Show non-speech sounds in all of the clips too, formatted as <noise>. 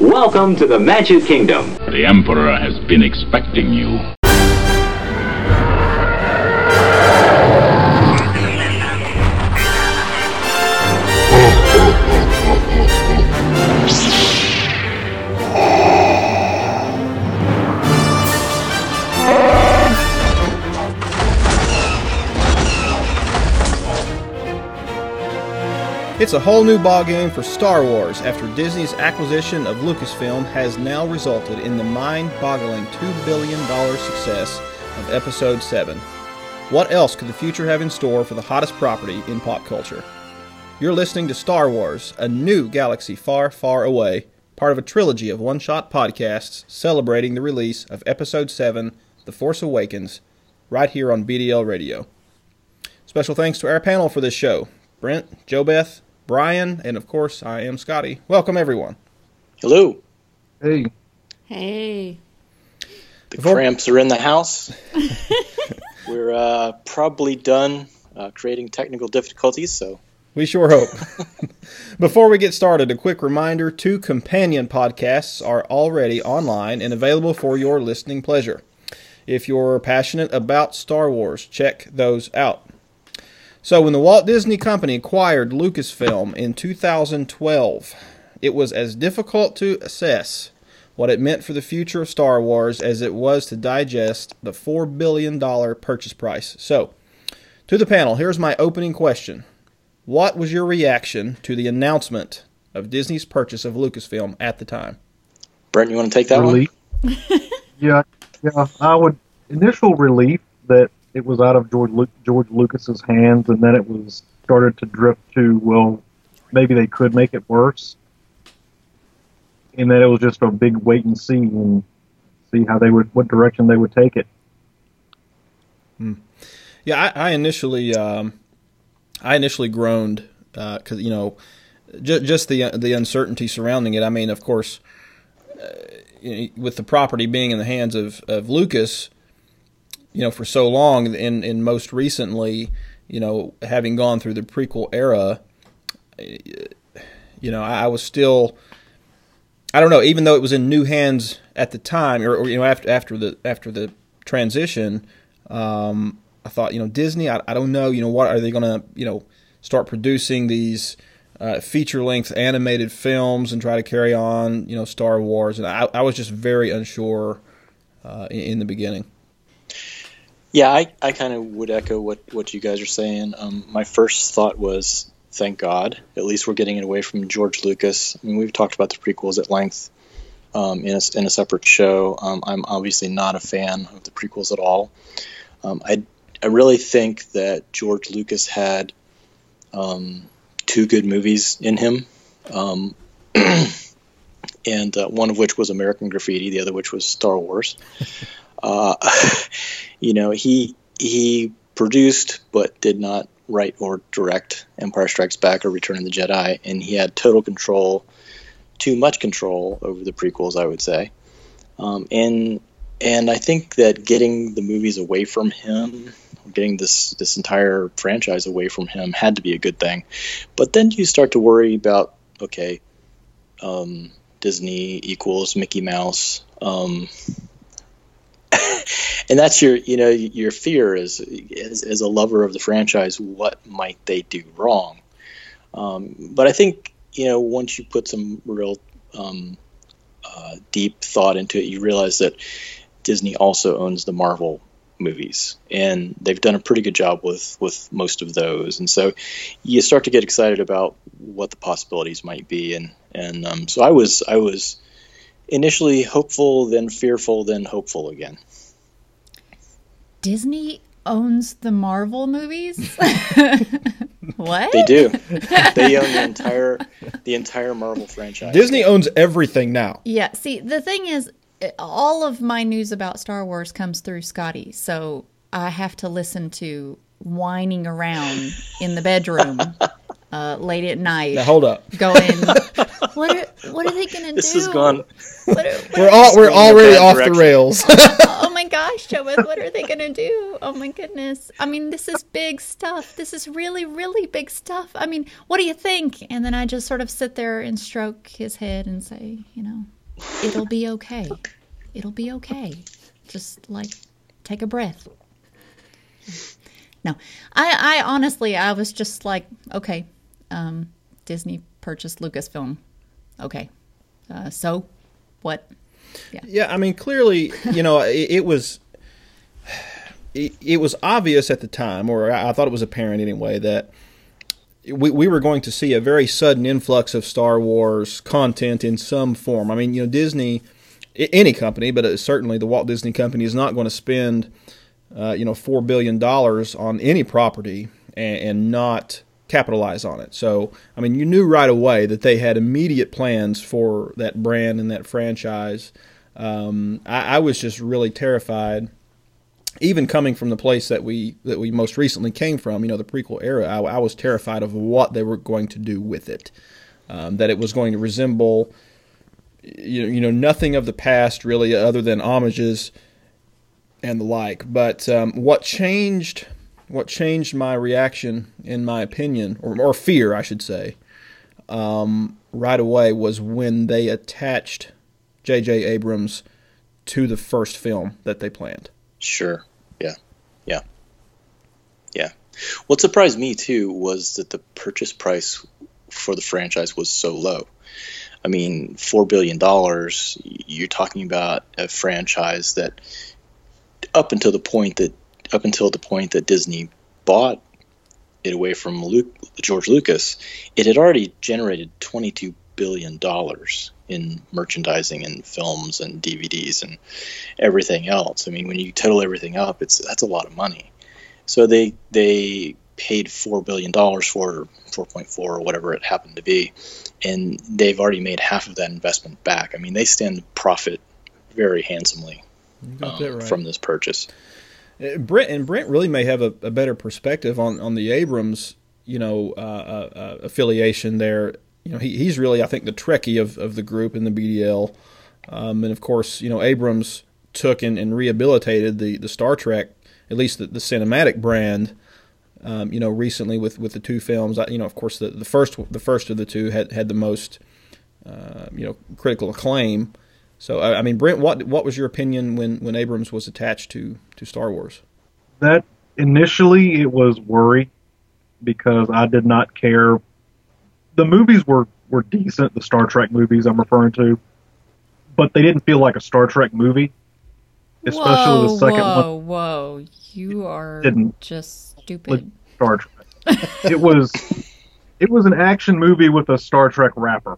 Welcome to the Magic Kingdom. The Emperor has been expecting you. It's a whole new ballgame for Star Wars after Disney's acquisition of Lucasfilm has now resulted in the mind boggling $2 billion success of Episode 7. What else could the future have in store for the hottest property in pop culture? You're listening to Star Wars, a new galaxy far, far away, part of a trilogy of one shot podcasts celebrating the release of Episode 7 The Force Awakens, right here on BDL Radio. Special thanks to our panel for this show Brent, JoBeth, Brian, and of course, I am Scotty. Welcome, everyone. Hello. Hey. Hey. The Before- cramps are in the house. <laughs> We're uh, probably done uh, creating technical difficulties, so We sure hope. <laughs> Before we get started, a quick reminder two companion podcasts are already online and available for your listening pleasure. If you're passionate about Star Wars, check those out. So, when the Walt Disney Company acquired Lucasfilm in 2012, it was as difficult to assess what it meant for the future of Star Wars as it was to digest the $4 billion purchase price. So, to the panel, here's my opening question. What was your reaction to the announcement of Disney's purchase of Lucasfilm at the time? Brent, you want to take that relief. <laughs> yeah, yeah. I would initial relief that it was out of George Lu- George Lucas's hands, and then it was started to drift to well, maybe they could make it worse, and then it was just a big wait and see and see how they would what direction they would take it. Yeah, I, I initially, um, I initially groaned because you know, ju- just the the uncertainty surrounding it. I mean, of course, uh, with the property being in the hands of, of Lucas, you know, for so long, and and most recently, you know, having gone through the prequel era, you know, I, I was still. I don't know. Even though it was in new hands at the time, or, or you know, after after the after the transition, um, I thought, you know, Disney. I, I don't know. You know, what are they going to, you know, start producing these uh, feature length animated films and try to carry on, you know, Star Wars? And I, I was just very unsure uh, in, in the beginning. Yeah, I, I kind of would echo what, what you guys are saying. Um, my first thought was, thank God, at least we're getting it away from George Lucas. I mean, we've talked about the prequels at length um, in, a, in a separate show. Um, I'm obviously not a fan of the prequels at all. Um, I, I really think that George Lucas had um, two good movies in him, um, <clears throat> and uh, one of which was American Graffiti, the other which was Star Wars. <laughs> Uh, <laughs> you know, he he produced but did not write or direct Empire Strikes Back or Return of the Jedi, and he had total control, too much control over the prequels, I would say. Um, and and I think that getting the movies away from him, getting this this entire franchise away from him, had to be a good thing. But then you start to worry about okay, um, Disney equals Mickey Mouse. Um, <laughs> and that's your you know your fear is as, as a lover of the franchise what might they do wrong? Um, but i think you know once you put some real um, uh, deep thought into it you realize that disney also owns the marvel movies and they've done a pretty good job with with most of those. And so you start to get excited about what the possibilities might be. And and um, so i was i was initially hopeful then fearful then hopeful again Disney owns the Marvel movies? <laughs> what? They do. they own the entire the entire Marvel franchise. Disney owns everything now. Yeah, see, the thing is, all of my news about Star Wars comes through Scotty, so I have to listen to whining around in the bedroom <laughs> uh, late at night, Now hold up. going, <laughs> "What are what are they gonna do? This is gone. What are, what We're all we're going in a already off direction. the rails. <laughs> <laughs> oh my gosh, Thomas, what are they going to do? Oh my goodness. I mean, this is big stuff. This is really, really big stuff. I mean, what do you think? And then I just sort of sit there and stroke his head and say, you know, it'll be okay. It'll be okay. Just like take a breath. No, I, I honestly, I was just like, okay, um, Disney purchased Lucasfilm. Okay, uh, so what? Yeah. yeah, I mean, clearly, you know, it, it was it, it, was obvious at the time, or I thought it was apparent anyway, that we, we were going to see a very sudden influx of Star Wars content in some form. I mean, you know, Disney, any company, but certainly the Walt Disney Company is not going to spend, uh, you know, four billion dollars on any property and, and not capitalize on it. So, I mean, you knew right away that they had immediate plans for that brand and that franchise. Um, I, I, was just really terrified, even coming from the place that we that we most recently came from. You know, the prequel era. I, I was terrified of what they were going to do with it. Um, that it was going to resemble, you know, you know, nothing of the past really, other than homages and the like. But um, what changed what changed my reaction, in my opinion, or, or fear, I should say, um, right away was when they attached J.J. Abrams to the first film that they planned. Sure. Yeah. Yeah. Yeah. What surprised me too was that the purchase price for the franchise was so low. I mean, four billion dollars. You're talking about a franchise that, up until the point that up until the point that Disney bought it away from Luke, George Lucas, it had already generated 22 billion dollars in merchandising and films and DVDs and everything else. I mean, when you total everything up, it's that's a lot of money. So they they paid four billion dollars for 4.4 or whatever it happened to be, and they've already made half of that investment back. I mean, they stand to profit very handsomely um, right. from this purchase. Brent and Brent really may have a, a better perspective on, on the Abrams, you know, uh, uh, uh, affiliation there. You know, he, he's really, I think, the Trekkie of, of the group in the BDL. Um, and of course, you know, Abrams took and, and rehabilitated the, the Star Trek, at least the, the cinematic brand. Um, you know, recently with, with the two films, you know, of course, the, the first the first of the two had had the most, uh, you know, critical acclaim. So, I mean, Brent, what what was your opinion when, when Abrams was attached to, to Star Wars? That initially it was worry because I did not care. The movies were, were decent, the Star Trek movies I'm referring to, but they didn't feel like a Star Trek movie. Especially whoa, the second whoa, one. Whoa, whoa! you are didn't just stupid. Star Trek. it was it was an action movie with a Star Trek wrapper.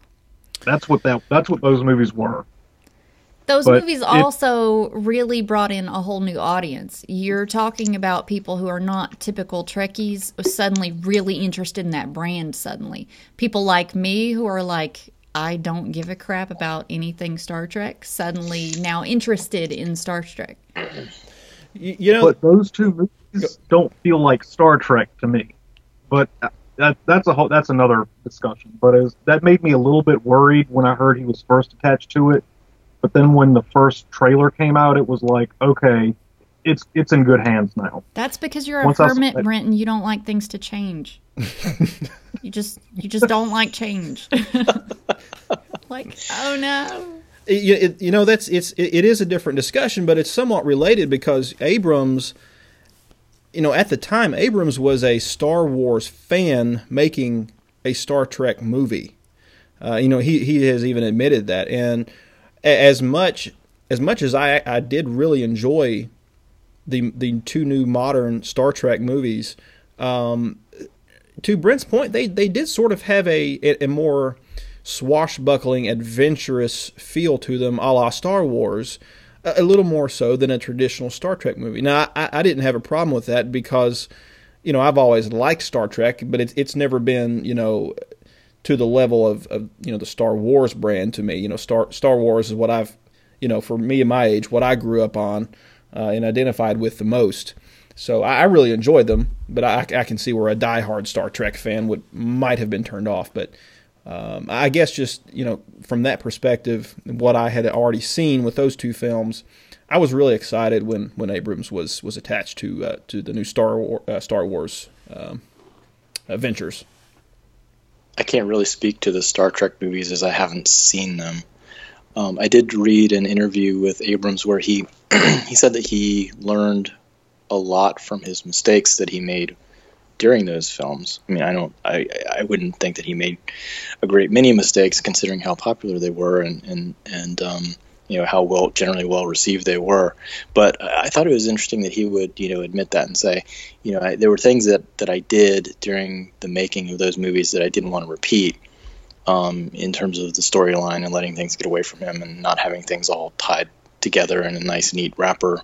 That's what that that's what those movies were. Those but movies also really brought in a whole new audience. You're talking about people who are not typical Trekkies suddenly really interested in that brand suddenly. People like me who are like I don't give a crap about anything Star Trek suddenly now interested in Star Trek. You know, but those two movies don't feel like Star Trek to me. But uh, that that's a whole that's another discussion. But as that made me a little bit worried when I heard he was first attached to it but then when the first trailer came out, it was like, okay, it's it's in good hands now. That's because you're a Once hermit, I, Brent, and you don't like things to change. <laughs> you just you just don't like change. <laughs> like, oh no. It, it, you know that's it's it, it is a different discussion, but it's somewhat related because Abrams, you know, at the time Abrams was a Star Wars fan making a Star Trek movie. Uh, you know, he he has even admitted that, and as much as much as I I did really enjoy the the two new modern Star Trek movies. Um, to Brent's point, they they did sort of have a a more swashbuckling, adventurous feel to them, a la Star Wars, a, a little more so than a traditional Star Trek movie. Now, I, I didn't have a problem with that because, you know, I've always liked Star Trek, but it's it's never been, you know, to the level of, of you know the Star Wars brand to me. You know, Star Star Wars is what I've you know for me and my age what I grew up on uh, and identified with the most. So I, I really enjoyed them, but I, I, can see where a diehard Star Trek fan would might have been turned off. But um, I guess just you know from that perspective, what I had already seen with those two films, I was really excited when, when Abrams was was attached to uh, to the new Star War, uh, Star Wars um. I can't really speak to the Star Trek movies as I haven't seen them. Um, I did read an interview with Abrams where he <clears throat> he said that he learned a lot from his mistakes that he made during those films. I mean, I don't, I, I wouldn't think that he made a great many mistakes considering how popular they were and and and um, you know how well generally well received they were. But I thought it was interesting that he would you know admit that and say, you know, I, there were things that that I did during the making of those movies that I didn't want to repeat. Um, in terms of the storyline and letting things get away from him and not having things all tied together in a nice, neat wrapper.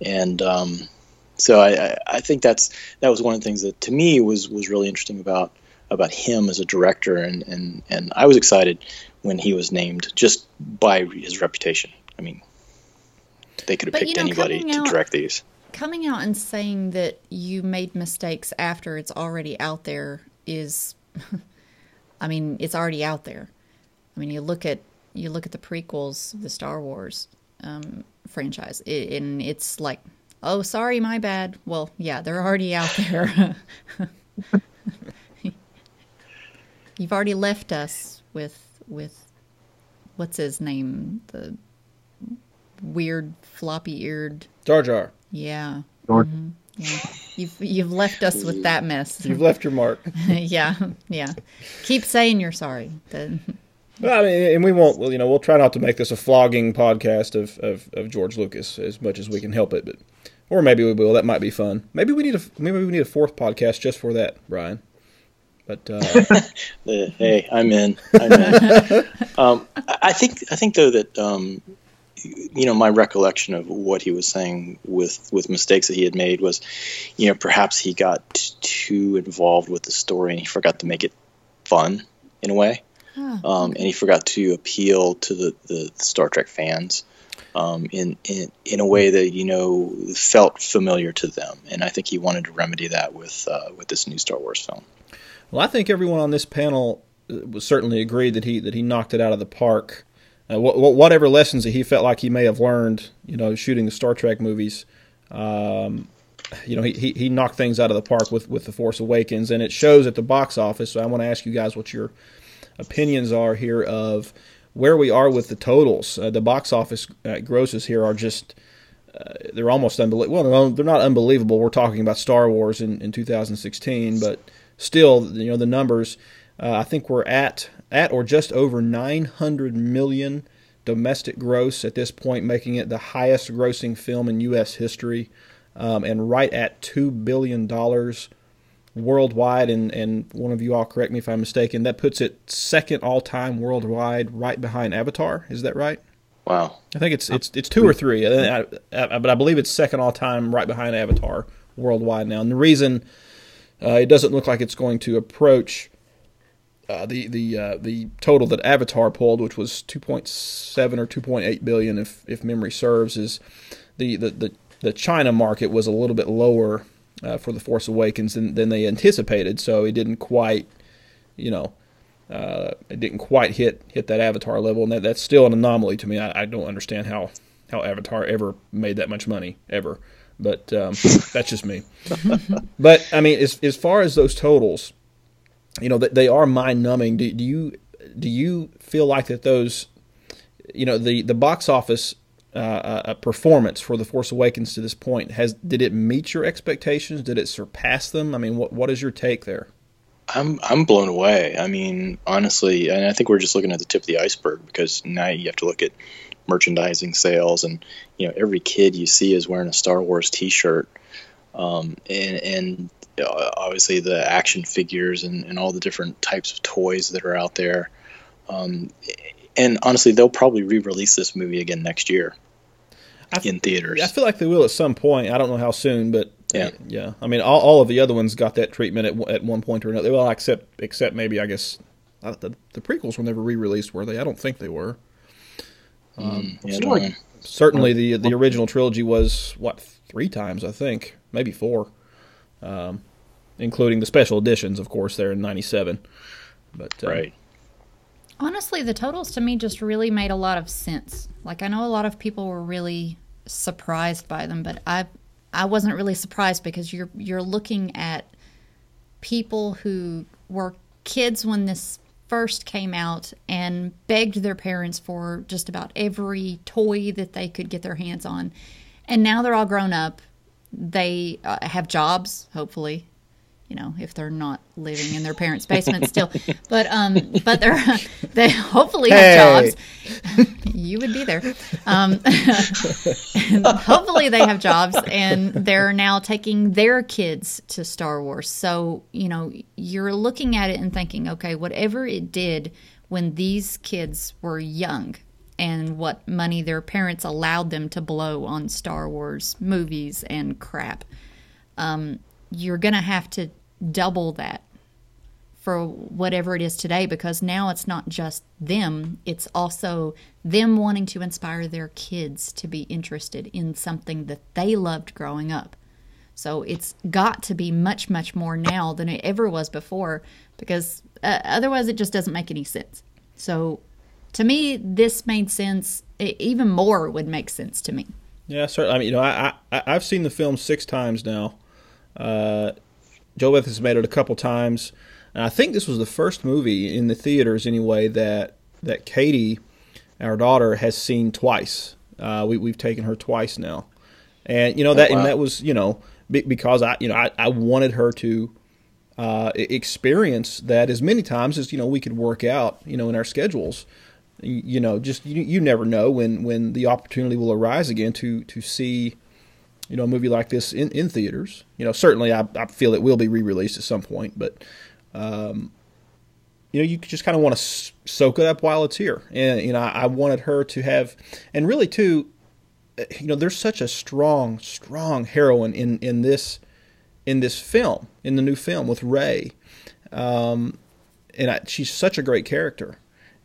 And um, so I, I think that's that was one of the things that to me was was really interesting about about him as a director, and and and I was excited when he was named just by his reputation. I mean, they could have But, picked you know, anybody to out- direct these. coming out and saying that you made mistakes after it's already out there is <laughs> I mean, it's already out there. I mean, you look at you look at the prequels, the Star Wars um, franchise, i and it's like, oh, sorry, my bad. Well, yeah, they're already out there. <laughs> <laughs> You've already left us with with what's his name, the weird floppy eared. Jar Jar, Yeah, Or- mm-hmm. yeah. You've you've left us with that mess. <laughs> you've left your mark. <laughs> yeah, yeah. Keep saying you're sorry. The- <laughs> Well, I mean, and we won't. Well, you know, we'll try not to make this a flogging podcast of, of, of George Lucas as much as we can help it, but or maybe we will. That might be fun. Maybe we need a maybe we need a fourth podcast just for that, Brian. But uh, <laughs> Uh, hey, I'm in. I'm in. <laughs> um, I I think I think though that um, you know my recollection of what he was saying with with mistakes that he had made was, you know, perhaps he got t- too involved with the story and he forgot to make it fun in a way, um, and he forgot to appeal to the, the Star Trek fans. Um, in, in in a way that you know felt familiar to them, and I think he wanted to remedy that with uh, with this new Star Wars film. Well, I think everyone on this panel uh, certainly agreed that he that he knocked it out of the park. Uh, wh- whatever lessons that he felt like he may have learned, you know, shooting the Star Trek movies, um, you know, he, he he knocked things out of the park with with the Force Awakens, and it shows at the box office. So I want to ask you guys what your opinions are here of where we are with the totals. Uh, the box office uh, grosses here are just uh, they're almost unbelievable. Well, they're not unbelievable. We're talking about Star Wars in, in 2016, but still, you know, the numbers. Uh, I think we're at at or just over 900 million domestic gross at this point, making it the highest grossing film in U.S. history, um, and right at two billion dollars worldwide. And, and one of you all correct me if I'm mistaken. That puts it second all time worldwide, right behind Avatar. Is that right? Wow. I think it's it's it's two or three, I, I, but I believe it's second all time, right behind Avatar worldwide now. And the reason uh, it doesn't look like it's going to approach uh, the the uh, the total that Avatar pulled, which was 2.7 or 2.8 billion, if if memory serves, is the the the, the China market was a little bit lower uh, for the Force Awakens than, than they anticipated, so it didn't quite, you know. Uh, it didn't quite hit hit that Avatar level, and that, that's still an anomaly to me. I, I don't understand how how Avatar ever made that much money ever, but um, <laughs> that's just me. but I mean, as as far as those totals, you know, that they are mind numbing. Do, do you do you feel like that those, you know, the the box office uh, uh, performance for the Force Awakens to this point has did it meet your expectations? Did it surpass them? I mean, what what is your take there? I'm I'm blown away. I mean, honestly, and I think we're just looking at the tip of the iceberg because now you have to look at merchandising sales, and you know every kid you see is wearing a Star Wars T-shirt, um, and and uh, obviously the action figures and, and all the different types of toys that are out there. Um, and honestly, they'll probably re-release this movie again next year I- in theaters. I feel like they will at some point. I don't know how soon, but Yeah. yeah. I mean, all, all of the other ones got that treatment at at one point or another. Well, except except maybe I guess the, the prequels were never re-released, were they? I don't think they were. Yeah, I like- Certainly, the the original trilogy was what three times, I think, maybe four, um, including the special editions, of course, there in '97. But uh, right. Honestly, the totals to me just really made a lot of sense. Like, I know a lot of people were really surprised by them, but I I wasn't really surprised because you're you're looking at people who were kids when this first came out and begged their parents for just about every toy that they could get their hands on. And now they're all grown up. They uh, have jobs, hopefully, you know, if they're not living in their parents' basement still. But um, but they're <laughs> they hopefully have Hey. jobs. you would be there. Um, <laughs> hopefully they have jobs, and they're now taking their kids to Star Wars. So you know, you're looking at it and thinking, okay, whatever it did when these kids were young. And what money their parents allowed them to blow on Star Wars movies and crap you're going to have to double that for whatever it is today because now it's not just them, it's also them wanting to inspire their kids to be interested in something that they loved growing up. So it's got to be much, much more now than it ever was before because uh, otherwise it just doesn't make any sense. So to me, this made sense. E- Even more would make sense to me. Yeah, certainly. I mean, you know, I, I I've seen the film six times now. Uh, JoBeth has made it a couple times, and I think this was the first movie in the theaters anyway that that Katie, our daughter, has seen twice. Uh, we we've taken her twice now, and you know that wow. and that was you know be, because I you know I, I wanted her to uh, experience that as many times as you know we could work out you know in our schedules you, you know just you, you never know when when the opportunity will arise again to to see you know a movie like this in, in theaters. You know certainly I, I feel it will be re-released at some point but um, you know you just kind of want to s- soak it up while it's here. And you know I, I wanted her to have and really too you know there's such a strong strong heroine in in this in this film in the new film with Rey um, and I, she's such a great character.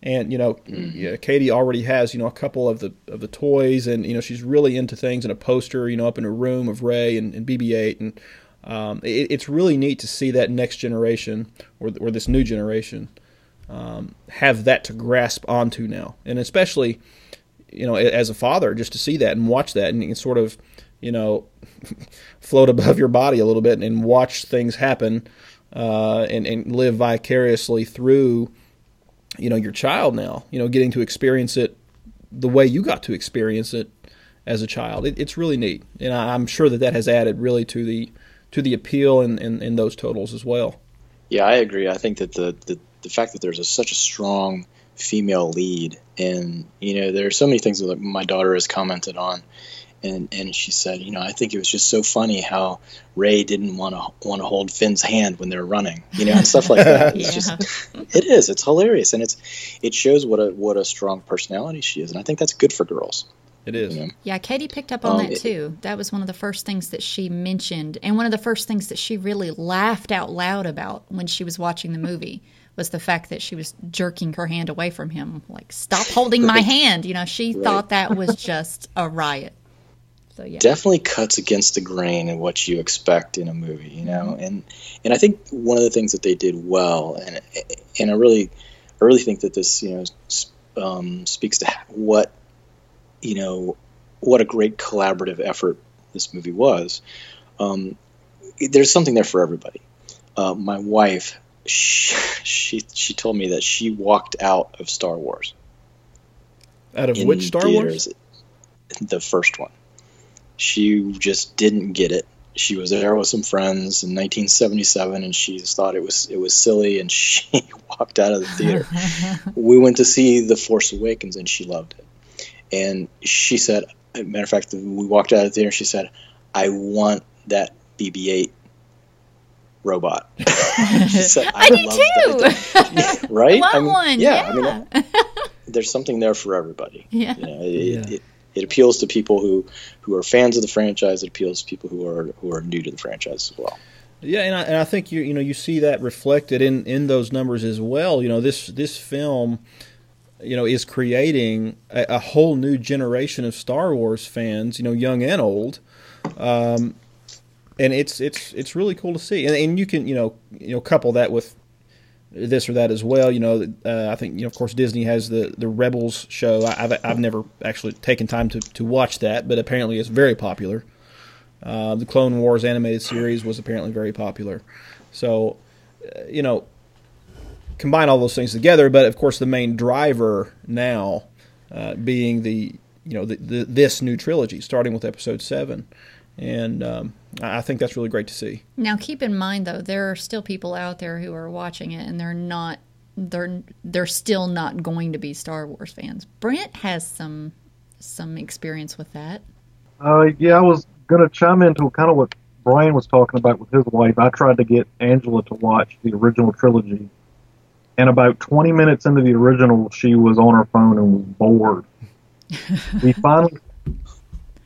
And you know, yeah, Katie already has you know a couple of the of the toys, and you know she's really into things. And a poster, you know, up in her room of Rey and, and BB-8, and um, it, it's really neat to see that next generation or or this new generation um, have that to grasp onto now, and especially you know as a father, just to see that and watch that, and, and sort of you know <laughs> float above your body a little bit and watch things happen uh, and and live vicariously through you know your child now you know getting to experience it the way you got to experience it as a child. It, it's really neat. And I, i'm sure that that has added really to the to the appeal and in, in, in those totals as well. Yeah, I agree. I think that the the, the fact that there's a, such a strong female lead, and you know, there are so many things that my daughter has commented on, and and she said, you know, I think it was just so funny how Rey didn't want to want to hold Finn's hand when they're running, you know, and stuff like that. <laughs> It's Yeah. just, it is. It's hilarious, and it's it shows what a what a strong personality she is, and I think that's good for girls. it is You know? Yeah, Katie picked up on Um, that it- too. That was one of the first things that she mentioned, and one of the first things that she really laughed out loud about when she was watching the movie was the fact that she was jerking her hand away from him, like "Stop holding my hand." You know, she thought that was just a riot. So yeah, definitely cuts against the grain of what you expect in a movie, you know. And and I think one of the things that they did well, and and I really, I really think that this, you know, s- um, speaks to what, you know, what a great collaborative effort this movie was. Um, there's something there for everybody. Uh, my wife, she, <laughs> she she told me that she walked out of Star Wars out of which star theaters, wars The first one. She just didn't get it. She was there with some friends in 1977, and she thought it was it was silly, and <laughs> she walked out of the theater. <laughs> we went to see The Force Awakens, and she loved it. And she said, as a matter of fact, we walked out of the theater. She said, "I want that BB-8 robot." <laughs> said, I, do love that." too. right? Want I mean, one? Yeah, I mean, yeah. there's something there for everybody. Yeah. You know, it, Yeah. it, it appeals to people who, who are fans of the franchise. It appeals to people who are who are new to the franchise as well. Yeah, and I, and I think you you know you see that reflected in, in those numbers as well. You know this this film, you know, is creating a, a whole new generation of Star Wars fans. You know, young and old, um, and it's it's it's really cool to see. And, and you can you know you know couple that with this or that as well. You know, uh, I think you know, of course, Disney has the the Rebels show. I, have I've never actually taken time to, to watch that, but apparently it's very popular. Uh, the Clone Wars animated series was apparently very popular. So, uh, you know, combine all those things together. But of course, the main driver now uh, being the you know the, the, this new trilogy, starting with Episode Seven, and um, I think that's really great to see. Now, keep in mind though, there are still people out there who are watching it, and they're not they're they're still not going to be Star Wars fans. Brent has some some experience with that. Uh, yeah, I was gonna chime into kind of what Brian was talking about with his wife. I tried to get Angela to watch the original trilogy, and about 20 minutes into the original, she was on her phone and was bored. <laughs> we finally,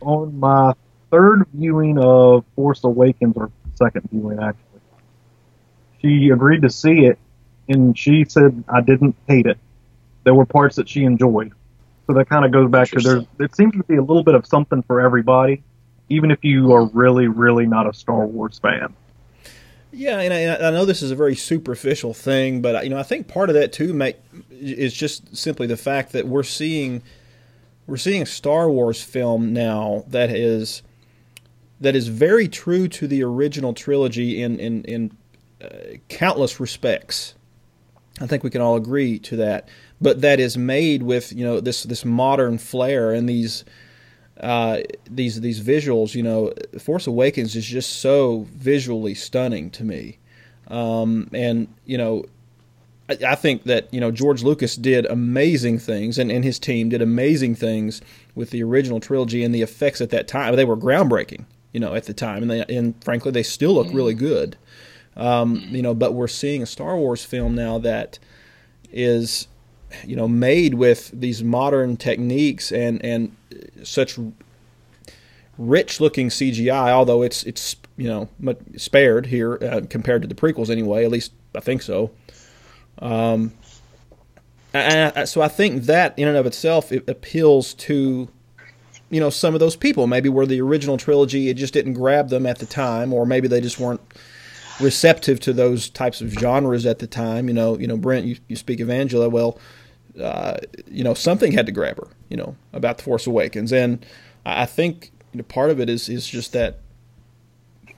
on my third viewing of Force Awakens, or second viewing actually, she agreed to see it, and she said I didn't hate it. There were parts that she enjoyed. So that kind of goes back to there's. It seems to be a little bit of something for everybody, even if you are really, really not a Star Wars fan. Yeah, and I, I, know this is a very superficial thing, but you know I think part of that too make, is just simply the fact that we're seeing we're seeing a Star Wars film now that is that is very true to the original trilogy in in, in uh, countless respects. I think we can all agree to that, but that is made with you know this this modern flair and these uh, these these visuals. You know, Force Awakens is just so visually stunning to me, um, and you know, I, I, think that you know George Lucas did amazing things, and, and his team did amazing things with the original trilogy, and the effects at that time they were groundbreaking. You know, at the time, and they, and frankly, they still look really good. Um, you know, but we're seeing a Star Wars film now that is you know made with these modern techniques and and such rich looking CGI, although it's it's you know spared here uh, compared to the prequels anyway. At least I think so. Um, and I, so I think that in and of itself it appeals to you know some of those people. Maybe where the original trilogy it just didn't grab them at the time, or maybe they just weren't receptive to those types of genres at the time. You know, you know, Brent, you, you speak of Angela. Well, uh, you know, something had to grab her, you know, about the Force Awakens, and I think you know, part of it is is just that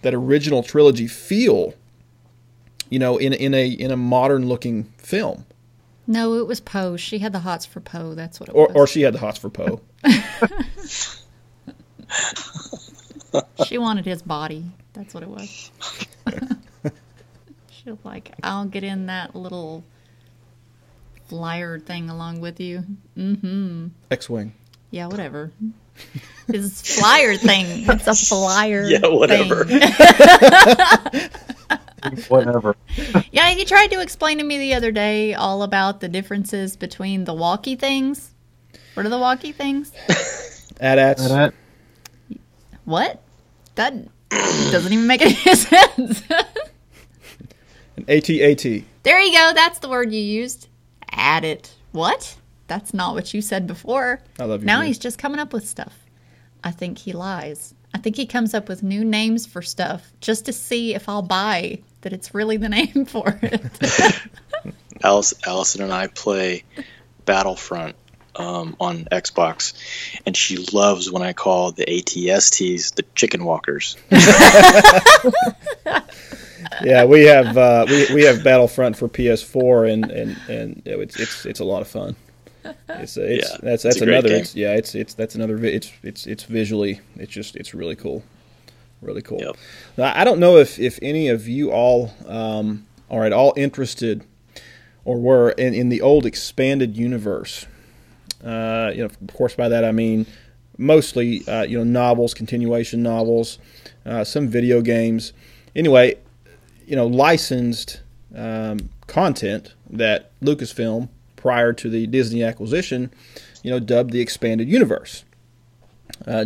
that original trilogy feel, you know, in in a in a modern looking film. No, it was Poe. She had the hots for Poe. That's what it or, was. Or she had the hots for Poe. <laughs> she wanted his body. That's what it was. <laughs> she was like, I'll get in that little flyer thing along with you. Mm-hmm. X-wing. Yeah, whatever. His flyer thing. It's a <laughs> flyer. Yeah, whatever. <laughs> whatever. <laughs> yeah, he tried to explain to me the other day all about the differences between the walkie things. What are the walkie things? <laughs> AT-ATs. What? That doesn't even make any sense. An AT-AT. There you go. That's the word you used add it. What? That's not what you said before. I love you. Now man. he's just coming up with stuff. I think he lies. I think he comes up with new names for stuff just to see if I'll buy that it's really the name for it. <laughs> Alice, Allison and I play Battlefront um, on Xbox, and she loves when I call the AT-STs the chicken walkers. <laughs> yeah, we have uh, we we have Battlefront for PS4, and and and it's it's it's a lot of fun. It's, uh, it's Yeah, that's it's that's a great another game. it's yeah it's it's that's another vi- it's it's it's visually it's just it's really cool, really cool. Yep. Now, I don't know if if any of you all um, are at all interested or were in, in the old expanded universe. Uh, you know, of course, by that I mean mostly uh, you know novels, continuation novels, uh, some video games. Anyway, you know, licensed um, content that Lucasfilm, prior to the Disney acquisition, you know, dubbed the expanded universe. Uh,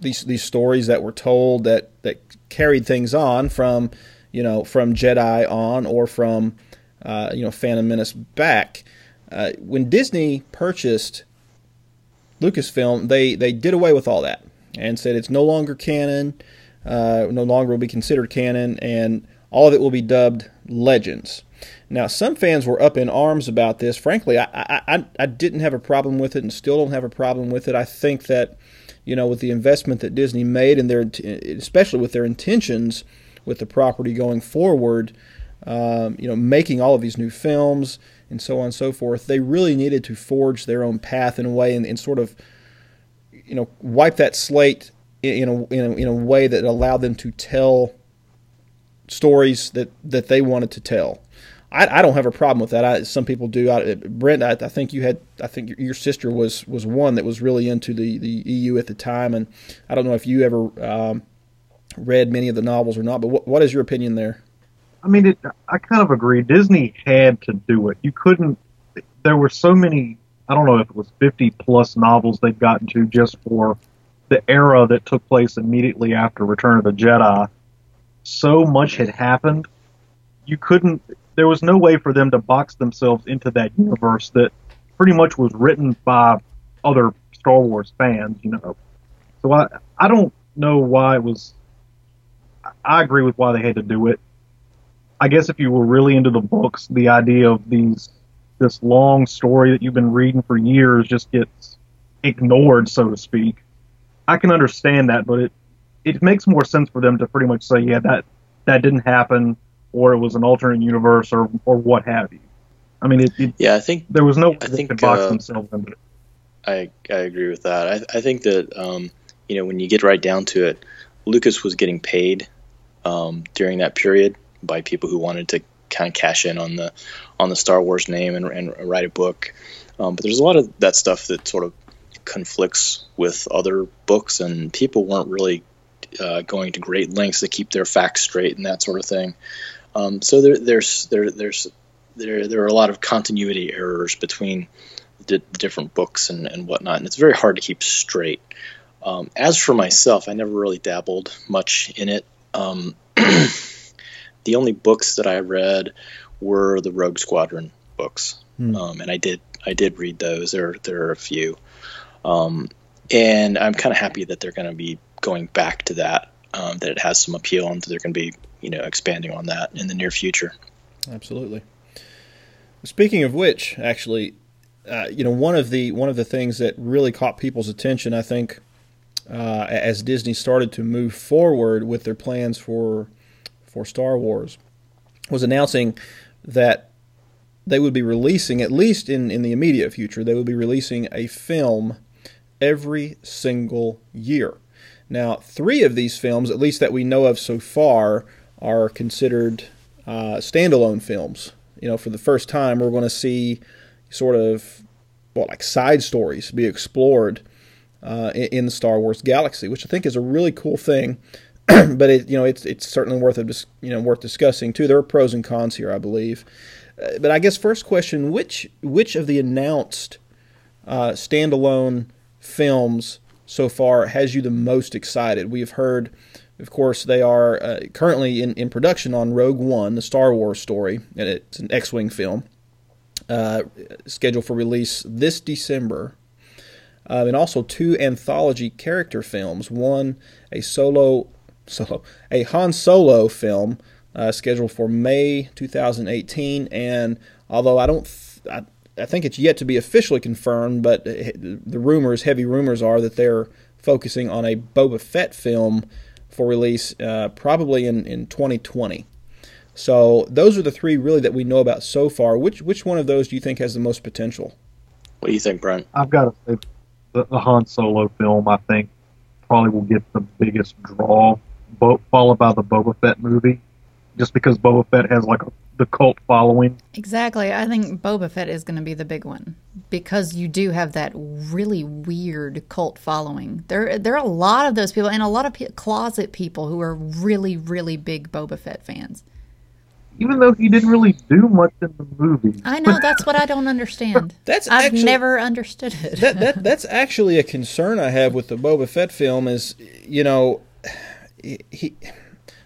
these these stories that were told that that carried things on from you know from Jedi on or from uh, you know Phantom Menace back. Uh, when Disney purchased Lucasfilm, they they did away with all that and said it's no longer canon, uh, no longer will be considered canon, and All of it will be dubbed Legends. Now, some fans were up in arms about this. Frankly, I, I, I, I didn't have a problem with it and still don't have a problem with it. I think that, you know, with the investment that Disney made and their, especially with their intentions with the property going forward, um, you know, making all of these new films and so on and so forth, they really needed to forge their own path in a way and, and sort of, you know, wipe that slate in a, in a, in a way that allowed them to tell stories that, that they wanted to tell. I, I don't have a problem with that. I, some people do. I, Brent, I, I, think you had. I think your, sister was was one that was really into the, the EU at the time, and I don't know if you ever um, read many of the novels or not. But what, what is your opinion there? I mean, it, I kind of agree. Disney had to do it. You couldn't. There were so many. I don't know if it was fifty plus novels they'd gotten to just for the era that took place immediately after Return of the Jedi. So much had happened. You couldn't there was no way for them to box themselves into that universe that pretty much was written by other Star Wars fans, you know. So I I don't know why it was. I agree with why they had to do it. I guess if you were really into the books, the idea of these this long story that you've been reading for years just gets ignored, so to speak. I can understand that, but it it makes more sense for them to pretty much say, yeah, that that didn't happen or it was an alternate universe or or what have you. I mean, it, it yeah, I think there was no way I think, to box uh, themselves it. I I agree with that. I I think that um, you know when you get right down to it, Lucas was getting paid um, during that period by people who wanted to kind of cash in on the on the Star Wars name and, and write a book. Um, but there's a lot of that stuff that sort of conflicts with other books, and people weren't really uh, going to great lengths to keep their facts straight and that sort of thing. Um, so there, there's there, there's there there are a lot of continuity errors between the, different books and, and whatnot, and it's very hard to keep straight. Um, as for myself, I never really dabbled much in it. Um, <clears throat> the only books that I read were the Rogue Squadron books, hmm. um, and I did I did read those. There there are a few, um, and I'm kind of happy that they're going to be going back to that. Um, that it has some appeal, and that they're going to be you know expanding on that in the near future. Absolutely. Speaking of which, actually, uh, you know one of the one of the things that really caught people's attention, I think, uh, as Disney started to move forward with their plans for for Star Wars, was announcing that they would be releasing, at least in, in the immediate future, they would be releasing a film every single year. Now, three of these films, at least that we know of so far, are considered uh, standalone films. You know, for the first time, we're going to see sort of well, like side stories be explored uh, in, the Star Wars galaxy, which I think is a really cool thing. <clears throat> but it, you know, it's it's certainly worth a, you know worth discussing too. There are pros and cons here, I believe. Uh, but I guess first question: which which of the announced uh, standalone films so far has you the most excited? We have heard of course, they are uh, currently in, in production on Rogue One, the Star Wars story, and it's an X Wing film, uh, scheduled for release this December. Uh, and also two anthology character films. One, a solo, <laughs> solo, a Han Solo film uh, scheduled for May 2018. And although I don't, th- I, I think it's yet to be officially confirmed, but the rumors, heavy rumors, are that they're focusing on a Boba Fett film for release uh, probably in, in 2020. So those are the three really that we know about so far. Which which one of those do you think has the most potential? What do you think, Brent? I've got to say the, the Han Solo film. I think probably will get the biggest draw, followed by the Boba Fett movie, just because Boba Fett has like a the cult following. Exactly. I think Boba Fett is going to be the big one because you do have that really weird cult following. There, there are a lot of those people and a lot of pe- closet people who are really, really big Boba Fett fans. Even though he didn't really do much in the movie. I know that's what I don't understand. <laughs> that's I've actually, never understood it. that, that that's actually a concern I have with the Boba Fett film. Is you know he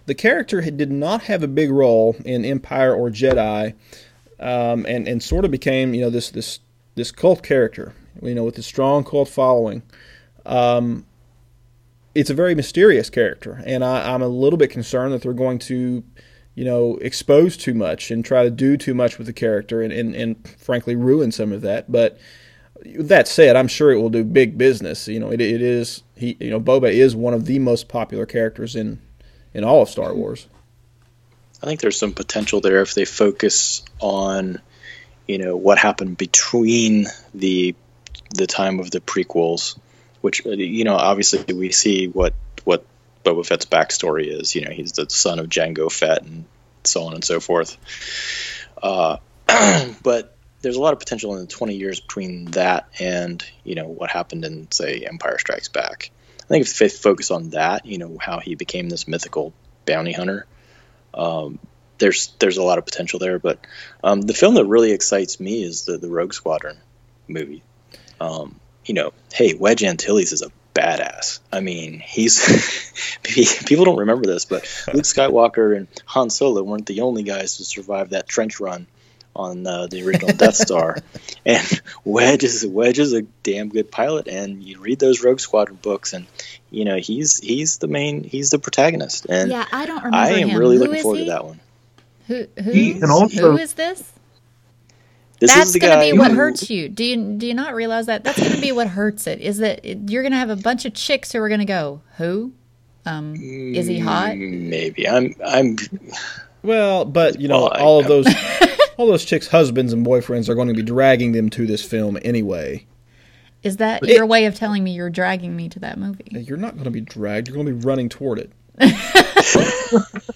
the character did not have a big role in Empire or Jedi, um, and and sort of became you know this this this cult character, you know, with a strong cult following. Um, it's a very mysterious character, and I, am a little bit concerned that they're going to, you know, expose too much and try to do too much with the character and, and, and frankly ruin some of that. But that said, I'm sure it will do big business. You know, it, it is he you know Boba is one of the most popular characters in in all of Star Wars. I think there's some potential there if they focus on, you know, what happened between the the time of the prequels, which you know, obviously we see what what Boba Fett's backstory is. You know, he's the son of Jango Fett and so on and so forth. Uh, <clears throat> but there's a lot of potential in the 20 years between that and you know what happened in say Empire Strikes Back. I think if they focus on that, you know how he became this mythical bounty hunter, um, there's there's a lot of potential there. But um, the film that really excites me is the the Rogue Squadron movie. Um, you know, hey, Wedge Antilles is a badass. I mean, he's <laughs> people don't remember this, but Luke Skywalker and Han Solo weren't the only guys to survive that trench run on uh, the original Death <laughs> Star. And Wedge is Wedge is a damn good pilot, and you read those Rogue Squadron books, and you know he's he's the main he's the protagonist. And yeah, I don't remember. I am him. really Who looking forward he? to that one. Who who, also- who is this? This That's going to be what who- hurts you. Do you do you not realize that? That's going to be what hurts it. Is that you're going to have a bunch of chicks who are going to go, "Who? Um, is he hot?" Maybe I'm I'm Well, but you know, Well, I- all of those <laughs> all those chicks' husbands and boyfriends are going to be dragging them to this film anyway. Is that your way of telling me you're dragging me to that movie? You're not going to be dragged. You're going to be running toward it. <laughs>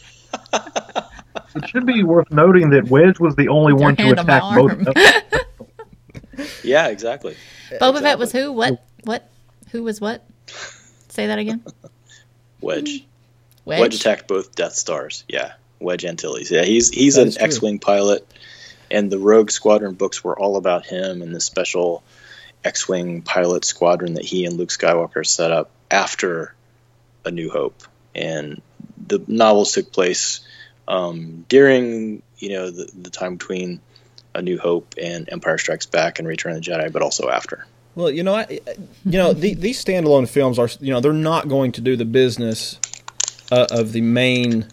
It should be worth noting that Wedge was the only one to hand on attack both of them. <laughs> yeah exactly. Boba Fett was who? What? What? Who was what? Say that again. <laughs> Wedge. Wedge. Wedge attacked both Death Stars. Yeah, Wedge Antilles. Yeah, he's he's That an. X-wing pilot, and the Rogue Squadron books were all about him and the special X-wing pilot squadron that he and Luke Skywalker set up after A New Hope. And the novels took place um, during you know the, the time between A New Hope and Empire Strikes Back and Return of the Jedi, but also after. Well, you know, I, you know, the, these standalone films are, you know, they're not going to do the business uh, of the main,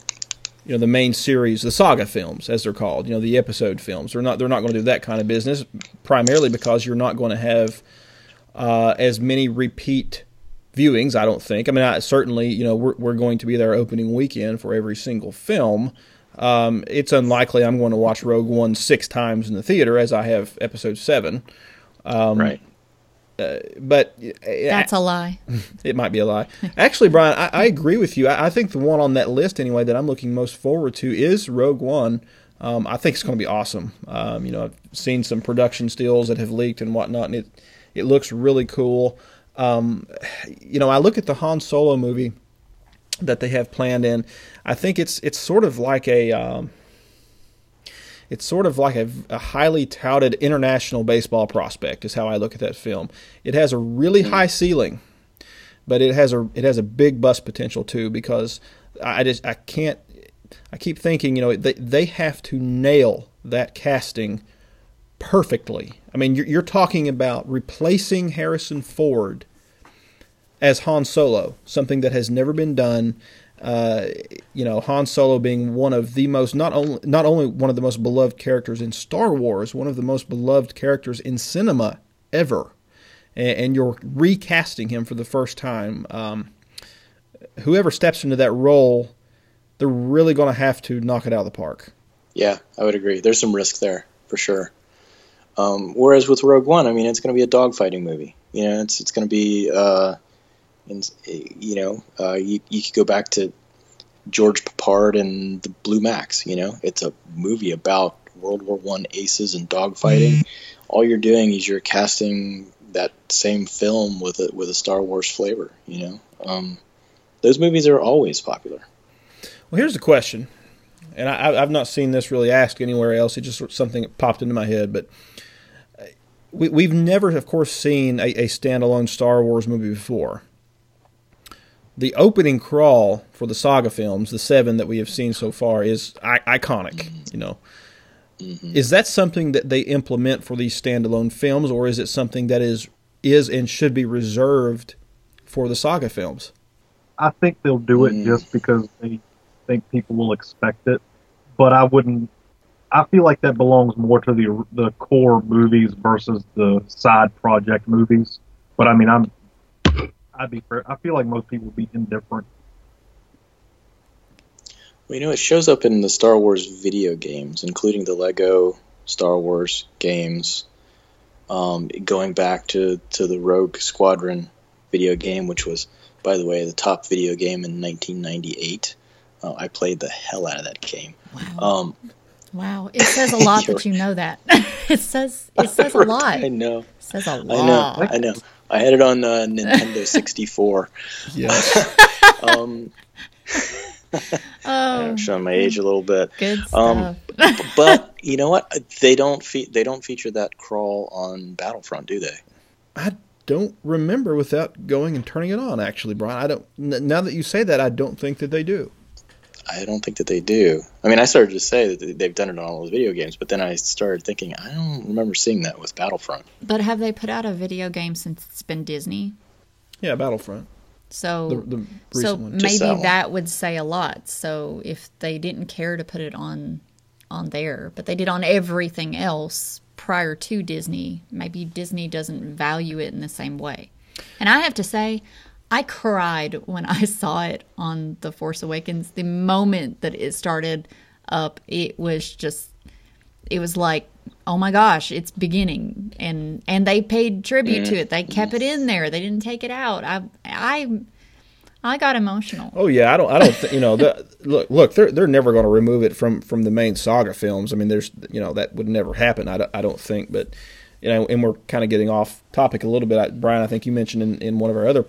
you know, the main series, the saga films, as they're called. You know, the episode films. They're not. They're not going to do that kind of business, primarily because you're not going to have uh, as many repeat viewings. I don't think. I mean, I, certainly, you know, we're we're going to be there opening weekend for every single film. Um, it's unlikely I'm going to watch Rogue One six times in the theater as I have Episode Seven. Um, right. But That's a lie. <laughs> it might be a lie. Actually, Brian, I, I agree with you. I, I think the one on that list, anyway, that I'm looking most forward to is Rogue One. Um, I think it's going to be awesome. Um, you know, I've seen some production stills that have leaked and whatnot, and it it looks really cool. Um, you know, I look at the Han Solo movie that they have planned in. I think it's it's sort of like a um, it's sort of like a, a highly touted international baseball prospect is how I look at that film. It has a really hmm. high ceiling, but it has a it has a big bust potential too because I just I can't I keep thinking you know they they have to nail that casting perfectly. I mean you're, you're talking about replacing Harrison Ford as Han Solo, something that has never been done. You know, Han Solo being one of the most not only not only one of the most beloved characters in Star Wars, one of the most beloved characters in cinema ever, and, and you're recasting him for the first time. Um, whoever steps into that role, they're really going to have to knock it out of the park. Yeah, I would agree. There's some risk there for sure. Um, whereas with Rogue One, I mean, it's going to be a dogfighting movie. You know, it's it's going to be, uh, in, you know, uh, you you could go back to George Peppard and the Blue Max. You know, it's a movie about World War One aces and dogfighting. All you're doing is you're casting that same film with a with a Star Wars flavor. You know, um, those movies are always popular. Well, here's the question, and I, I've not seen this really asked anywhere else. It just something that popped into my head, but uh, we, we've never, of course, seen a, a standalone Star Wars movie before. The opening crawl for the saga films, the seven that we have seen so far, is I- iconic. You know, is that something that they implement for these standalone films, or is it something that is is and should be reserved for the saga films? I think they'll do it Mm. just because they think people will expect it. but I wouldn't. I feel like that belongs more to the the core movies versus the side project movies. But I mean, I'm I'd be. I feel like most people would be indifferent. Well, you know, it shows up in the Star Wars video games, including the Lego Star Wars games, um, going back to, to the Rogue Squadron video game, which was, by the way, the top video game in 1998. Uh, I played the hell out of that game. Wow. Um, wow. It says a lot <laughs> that you know that. <laughs> it says it says a lot. I It know. says a I know. lot. I know. I had it on uh, Nintendo <laughs> 64. Yes. <laughs> Um, <laughs> Oh, I'm showing my age a little bit. good stuff. Um, but you know what? They don't fe- they don't feature that crawl on Battlefront, do they? I don't remember without going and turning it on. Actually, Brian, I don't. n- Now that you say that, I don't think that they do. I don't think that they do. I mean, I started to say that they've done it on all the video games, but then I started thinking I don't remember seeing that with Battlefront. but have they put out a video game since it's been Disney? Yeah, Battlefront, So the, the recent so one. maybe Just that that, would say a lot. So if they didn't care to put it on on there, but they did on everything else prior to Disney, maybe Disney doesn't value it in the same way. And I have to say, I cried when I saw it on The Force Awakens. The moment that it started up, it was just it was like oh my gosh it's beginning and and they paid tribute to it they mm-hmm. kept it in there they didn't take it out i i i got emotional Oh yeah, I don't. I don't. Th- you know, the, look, look, they're they're never going to remove it from from the main saga films. I mean, there's you know that would never happen. I don't, I don't think. But you know, and we're kind of getting off topic a little bit. I, Brian, I think you mentioned in, in one of our other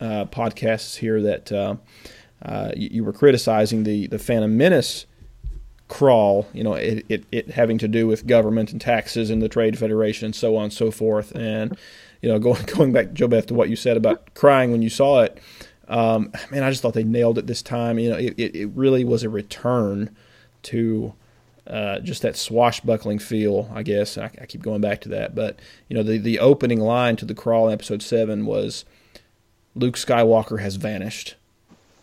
uh, podcasts here that uh, uh, you, you were criticizing the the Phantom Menace crawl. You know, it, it it having to do with government and taxes and the Trade Federation and so on and so forth. And you know, <laughs> going going back, JoBeth, to what you said about crying when you saw it. Um, man, I just thought they nailed it this time. You know, it, it, it really was a return to uh, just that swashbuckling feel, I guess. I, I keep going back to that, but you know, the the opening line to the crawl in episode seven was, "Luke Skywalker has vanished,"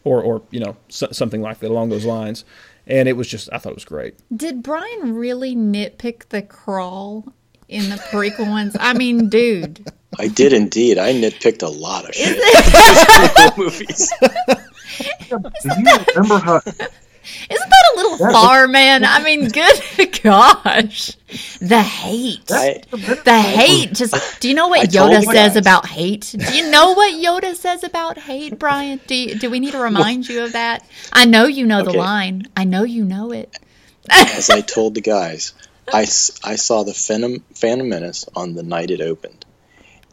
or or you know so, something like that along those lines, and it was just I thought it was great. did brian really nitpick the crawl in the prequel ones i mean dude I did indeed. I nitpicked a lot of shit. in <laughs> <laughs> movies. Do you remember how? Isn't that a little far man? I mean <laughs> good <laughs> gosh. The hate. I, the hate. Just do you know what yoda says guys. about hate? Do you know what yoda says about hate brian? Do, you, do we need to remind you of that? I know you know the line. I know you know it. As I told the guys, I, <laughs> I saw the Phantom, Phantom Menace on the night it opened,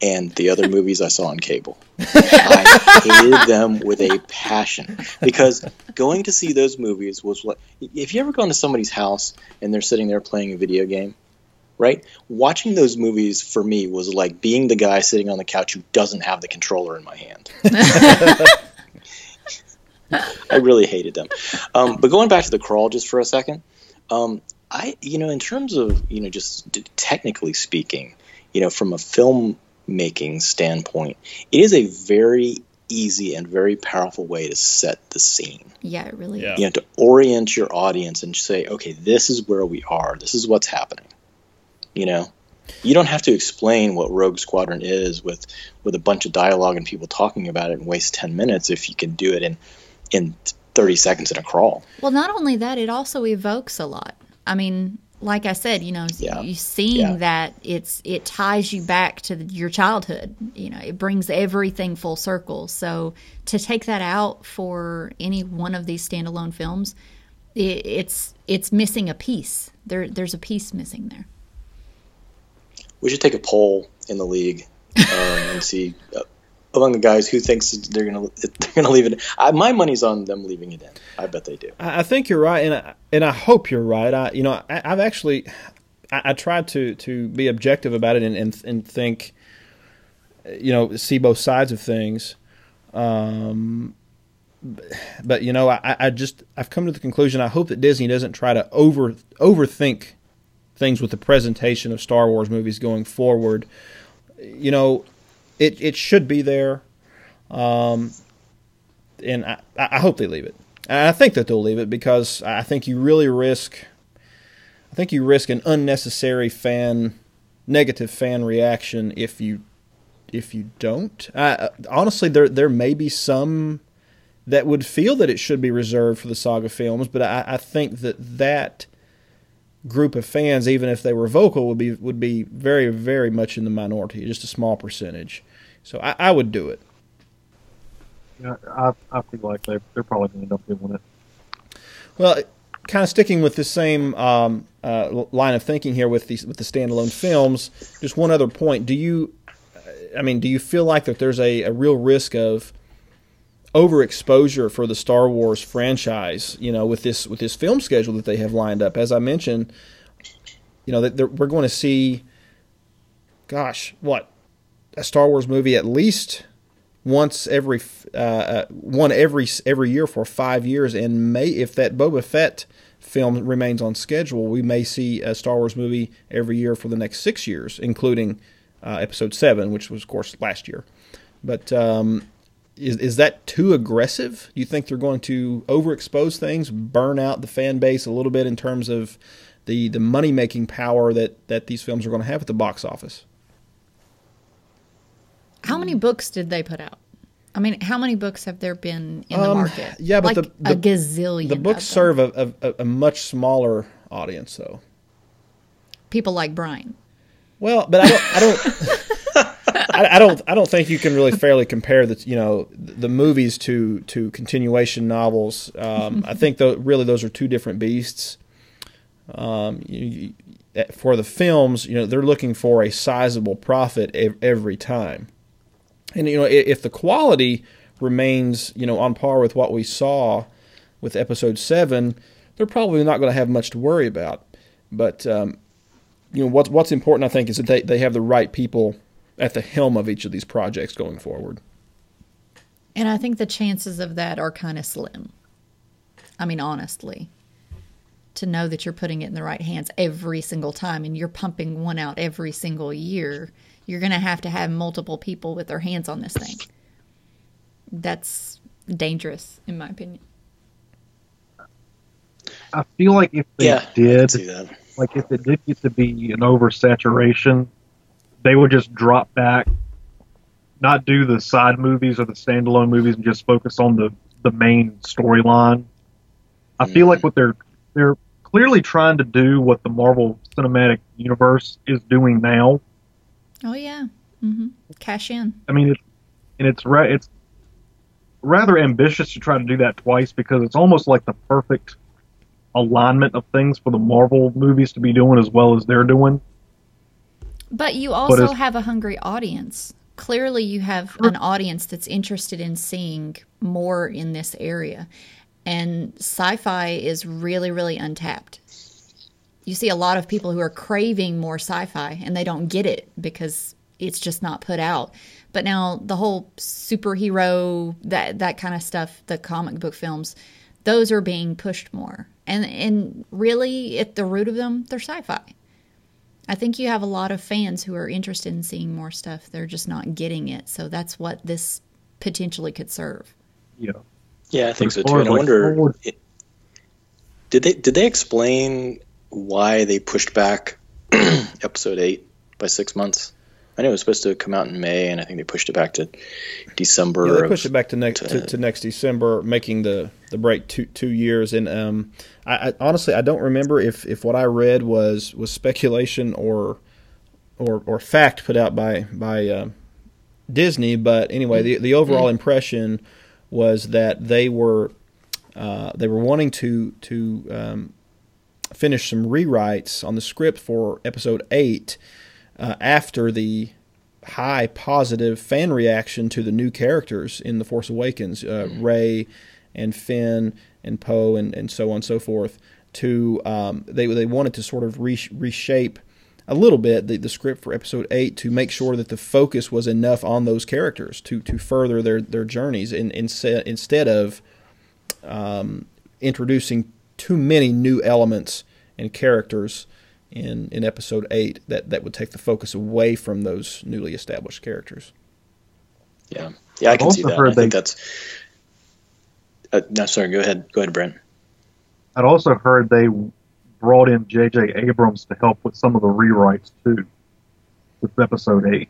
and the other <laughs> movies I saw on cable. I hated them with a passion because going to see those movies was what. If you ever gone to somebody's house and they're sitting there playing a video game, right? Watching those movies for me was like being the guy sitting on the couch who doesn't have the controller in my hand. I really hated them. Um, but going back to the crawl just for a second, um, I, you know, in terms of, you know, just d- technically speaking, you know, from a filmmaking standpoint, it is a very easy and very powerful way to set the scene. yeah it really Yeah. is You know, to orient your audience and say, okay, this is where we are. This is what's happening. You know, you don't have to explain what Rogue Squadron is with with a bunch of dialogue and people talking about it and waste ten minutes if you can do it in in thirty seconds in a crawl. Well, not only that, it also evokes a lot. I mean, like I said, you know, Yeah. you seeing Yeah. that it's it ties you back to the, your childhood. You know, it brings everything full circle. So to take that out for any one of these standalone films, it, it's it's missing a piece. There there's a piece missing there. We should take a poll in the league um, and see uh, among the guys who thinks they're gonna <laughs> they're gonna leave it. I, my money's on them leaving it in. I bet they do. I, think you're right, and I, and I hope you're right. I, you know, I, I've actually, I, I tried to to be objective about it and and, and think, you know, see both sides of things. Um, but you know, I, I just I've come to the conclusion. I hope that Disney doesn't try to over overthink things with the presentation of Star Wars movies going forward. You know, it it should be there, um, and I, I hope they leave it I think that they'll leave it because I think you really risk. I think you risk an unnecessary fan, negative fan reaction if you, if you don't. Uh, honestly, there there may be some that would feel that it should be reserved for the saga films, but I, I think that that group of fans, even if they were vocal, would be would be very very much in the minority, just a small percentage. So I, I would do it. Yeah, I, I feel like they they're probably going to end up doing it. Well, kind of sticking with the same um, uh, line of thinking here with these with the standalone films. Just one other point: Do you, I mean, do you feel like that there's a, a real risk of overexposure for the Star Wars franchise? You know, with this with this film schedule that they have lined up. As I mentioned, you know, that we're going to see, gosh, what a Star Wars movie at least once every uh, uh, one every every year for five years, and may if that Boba Fett film remains on schedule, we may see a Star Wars movie every year for the next six years, including uh, Episode Seven, which was of course last year. But um, is is that too aggressive? Do you think they're going to overexpose things, burn out the fan base a little bit in terms of the the money making power that that these films are going to have at the box office? How many books did they put out? I mean, how many books have there been in the Um, market? yeah, but like the- the- a gazillion. The books serve a, a, a much smaller audience, though. people like Brian. Well, but I don't, I don't, <laughs> I, I don't, I don't think you can really fairly compare the, you know, the movies to to continuation novels. Um, I think though, really, those are two different beasts. Um, you, you- for the films, you know, they're looking for a sizable profit ev- every time, and you know, i- if the quality remains, you know, on par with what we saw with Episode Seven, they're probably not going to have much to worry about. But um, you know what's what's important I think is that they, they have the right people at the helm of each of these projects going forward. And I think the chances of that are kind of slim. I mean, honestly, to know that you're putting it in the right hands every single time and you're pumping one out every single year, you're going to have to have multiple people with their hands on this thing. That's dangerous, in my opinion. I feel like if they Yeah, did, like if it did get to be an oversaturation, they would just drop back, not do the side movies or the standalone movies, and just focus on the the main storyline. I feel like what they're they're clearly trying to do what the Marvel Cinematic Universe is doing now. Oh, yeah. hmm Cash in. I mean, it's and it's ra- it's rather ambitious to try to do that twice because it's almost like the perfect alignment of things for the Marvel movies to be doing as well as they're doing. But you also is- have a hungry audience. Clearly, you have an audience that's interested in seeing more in this area. And sci fi is really, really untapped. You see a lot of people who are craving more sci fi and they don't get it because it's just not put out. But now the whole superhero, that, that kind of stuff, the comic book films, those are being pushed more. And, and really, at the root of them, they're sci fi. I think you have a lot of fans who are interested in seeing more stuff. They're just not getting it. So that's what this potentially could serve. Yeah. Yeah, I think as so too. And I wonder, it- did they did they explain why they pushed back <clears throat> episode eight by six months? I know it was supposed to come out in May, and I think they pushed it back to December. Yeah, they of- pushed it back to next to, to next December, making the, the break two two years. And um, I, I honestly I don't remember if, if what I read was was speculation or or or fact put out by by uh, Disney. But anyway, the the overall impression was that they were uh, they were wanting to to um, finish some rewrites on the script for episode eight uh, after the high positive fan reaction to the new characters in The Force Awakens, uh, Rey and Finn and Poe and, and so on and so forth. To um, they they wanted to sort of re- reshape a little bit the, the script for Episode Eight to make sure that the focus was enough on those characters to to further their their journeys in, instead instead of um, introducing too many new elements and characters in, in episode eight that, that would take the focus away from those newly established characters. Yeah, yeah, I I've can see also that. heard I think they- that's. Uh, no, sorry. Go ahead. Go ahead, Brent. I'd also heard they brought in J.J. Abrams to help with some of the rewrites too, with Episode Eight.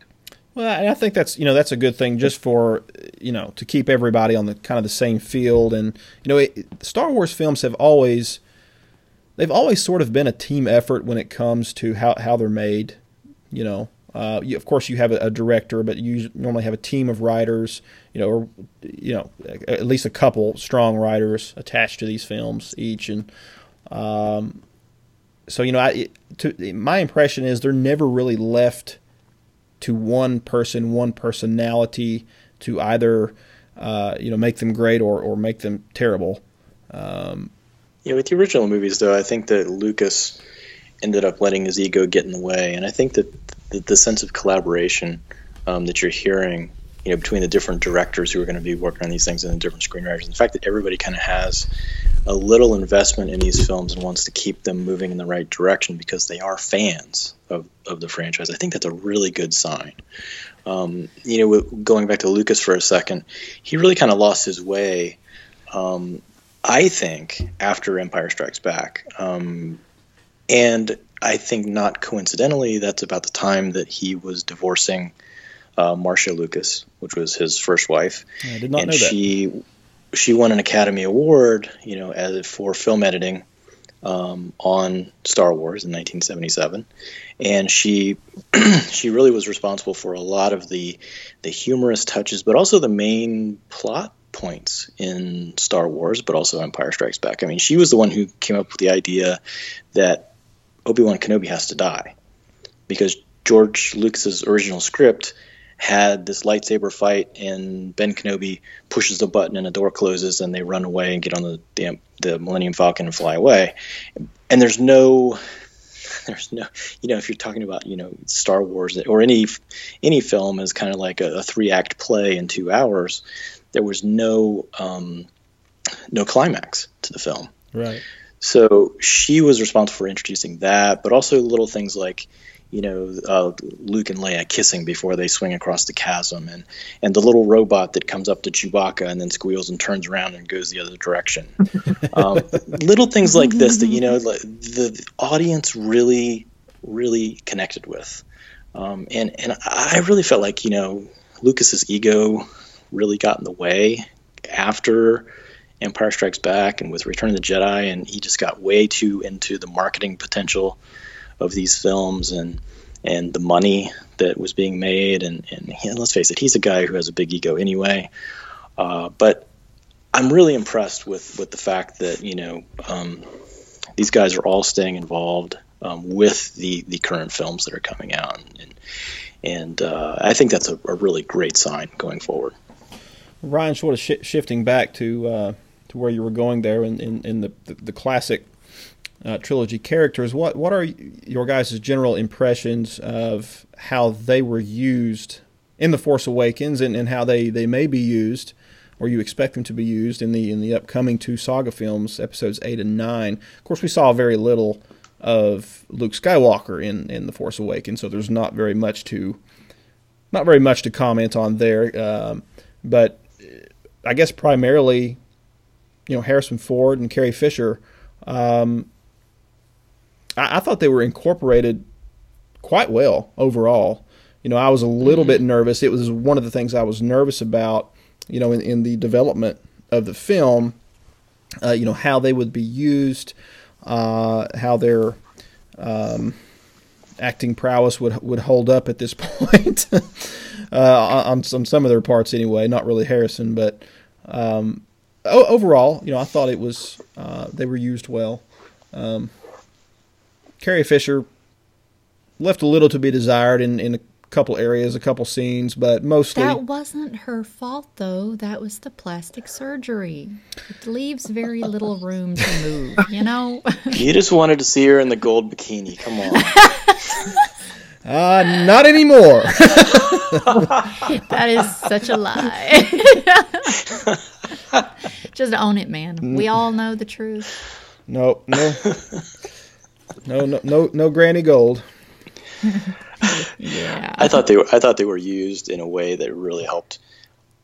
Well, and I think that's you know that's a good thing just for you know to keep everybody on the kind of the same field, and you know it, Star Wars films have always they've always sort of been a team effort when it comes to how how they're made. You know, uh, you, of course you have a, a, director, but you normally have a team of writers. You know, or you know at least a couple strong writers attached to these films each, and um, so you know, I, to, my impression is they're never really left to one person, one personality to either uh, you know make them great or, or make them terrible. Um, yeah, with the original movies, though, I think that Lucas ended up letting his ego get in the way, and I think that the, the sense of collaboration um, that you're hearing, you know, between the different directors who are going to be working on these things and the different screenwriters, the fact that everybody kind of has a little investment in these films and wants to keep them moving in the right direction because they are fans of, of the franchise. I think that's a really good sign. Um, you know, going back to Lucas for a second, he really kind of lost his way. Um, I think after Empire Strikes Back, um, and I think not coincidentally, that's about the time that he was divorcing uh, Marcia Lucas, which was his first wife. I did not and know that. She she won an Academy Award, you know, as for film editing um, on Star Wars in 1977, and she <clears throat> she really was responsible for a lot of the the humorous touches, but also the main plot points in Star Wars, but also Empire Strikes Back. I mean, she was the one who came up with the idea that Obi Wan Kenobi has to die because George Lucas's original script had this lightsaber fight, and Ben Kenobi pushes the button, and a door closes, and they run away and get on the the, the Millennium Falcon and fly away. And there's no <laughs> there's no you know if you're talking about you know Star Wars or any any film is kind of like a, a three act play in two hours. There was no um, no climax to the film. Right. So she was responsible for introducing that, but also little things like you know, uh, Luke and Leia kissing before they swing across the chasm, and and the little robot that comes up to Chewbacca and then squeals and turns around and goes the other direction. <laughs> um, little things like this that you know the, the audience really really connected with, um, and and I really felt like you know Lucas's ego really got in the way after. Empire Strikes Back and with Return of the Jedi, and he just got way too into the marketing potential of these films and and the money that was being made and, and he, let's face it he's a guy who has a big ego anyway uh, but I'm really impressed with with the fact that you know um, these guys are all staying involved um, with the the current films that are coming out and and uh, I think that's a, a, really great sign going forward. Ryan, sort of sh- shifting back to uh, to where you were going there in, in, in the, the, the classic uh, trilogy characters. What what are your guys' general impressions of how they were used in the Force Awakens and, and how they, they may be used, or you expect them to be used in the in the upcoming two saga films, episodes eight and nine? Of course, we saw very little of Luke Skywalker in, in the Force Awakens, so there's not very much to not very much to comment on there. Um, but I guess primarily, you know, Harrison Ford and Carrie Fisher. Um, I, I thought they were incorporated quite well overall. You know, I was a little mm-hmm. bit nervous. It was one of the things I was nervous about, you know, in, in the development of the film, uh, you know, how they would be used, uh, how their um, acting prowess would would hold up at this <laughs> point uh, on some some of their parts anyway. Not really Harrison, but um, overall, you know, I thought it was uh, they were used well. Um, Carrie Fisher left a little to be desired in, in couple areas, a couple scenes, but mostly. That wasn't her fault, though. That was the plastic surgery. It leaves very little room to move, you know? <laughs> you just wanted to see her in the gold bikini. Come on. <laughs> Uh, not anymore. <laughs> that is such a lie. Just own it, man. We all know the truth. No, no. No, no, no, no Granny Gold. <laughs> yeah. I thought they were. I thought they were used in a way that really helped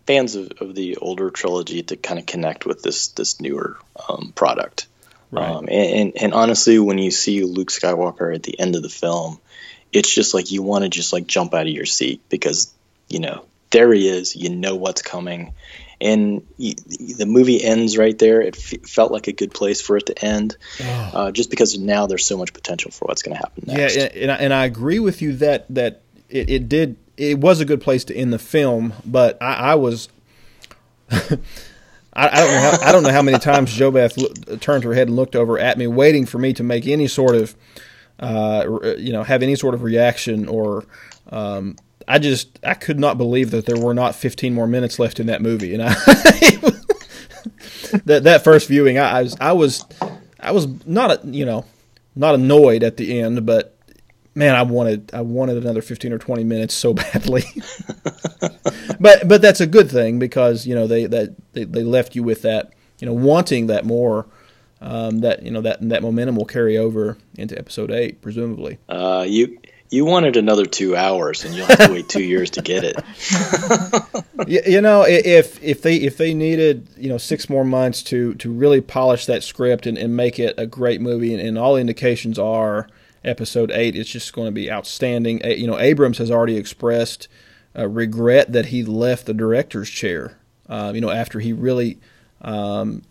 fans of, of the older trilogy to kind of connect with this this newer um, product. Right. Um, and, and and honestly, when you see Luke Skywalker at the end of the film, it's just like you want to just like jump out of your seat because you know there he is. You know what's coming, and the movie ends right there. It f- felt like a good place for it to end, uh, just because now there's so much potential for what's going to happen next. Yeah, and, and, I, and I agree with you that that it, it did. It was a good place to end the film, but I, I was. <laughs> I, I don't know. How, I don't know how many times JoBeth lo- turned her head and looked over at me, waiting for me to make any sort of, uh, r- you know, have any sort of reaction or. Um, I just I could not believe that there were not 15 more minutes left in that movie, and I <laughs> that that first viewing, I, I was I was I was not you know not annoyed at the end, but man, I wanted I wanted another 15 or 20 minutes so <laughs> badly. but but that's a good thing because you know they that they, they left you with that you know wanting that more. Um, that you know that that momentum will carry over into episode eight, presumably. Uh, you you wanted another two hours, and you'll have to wait two years to get it. <laughs> you, you know, if if they if they needed you know six more months to to really polish that script and, and make it a great movie, and, and all indications are episode eight is just going to be outstanding. You know, Abrams has already expressed uh, regret that he left the director's chair. Uh, you know, after he really um,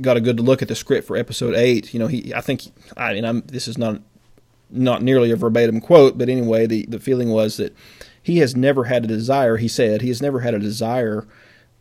got a good look at the script for episode eight. You know, he I think I mean I'm this is not not nearly a verbatim quote, but anyway, the, the feeling was that he has never had a desire, he said, he has never had a desire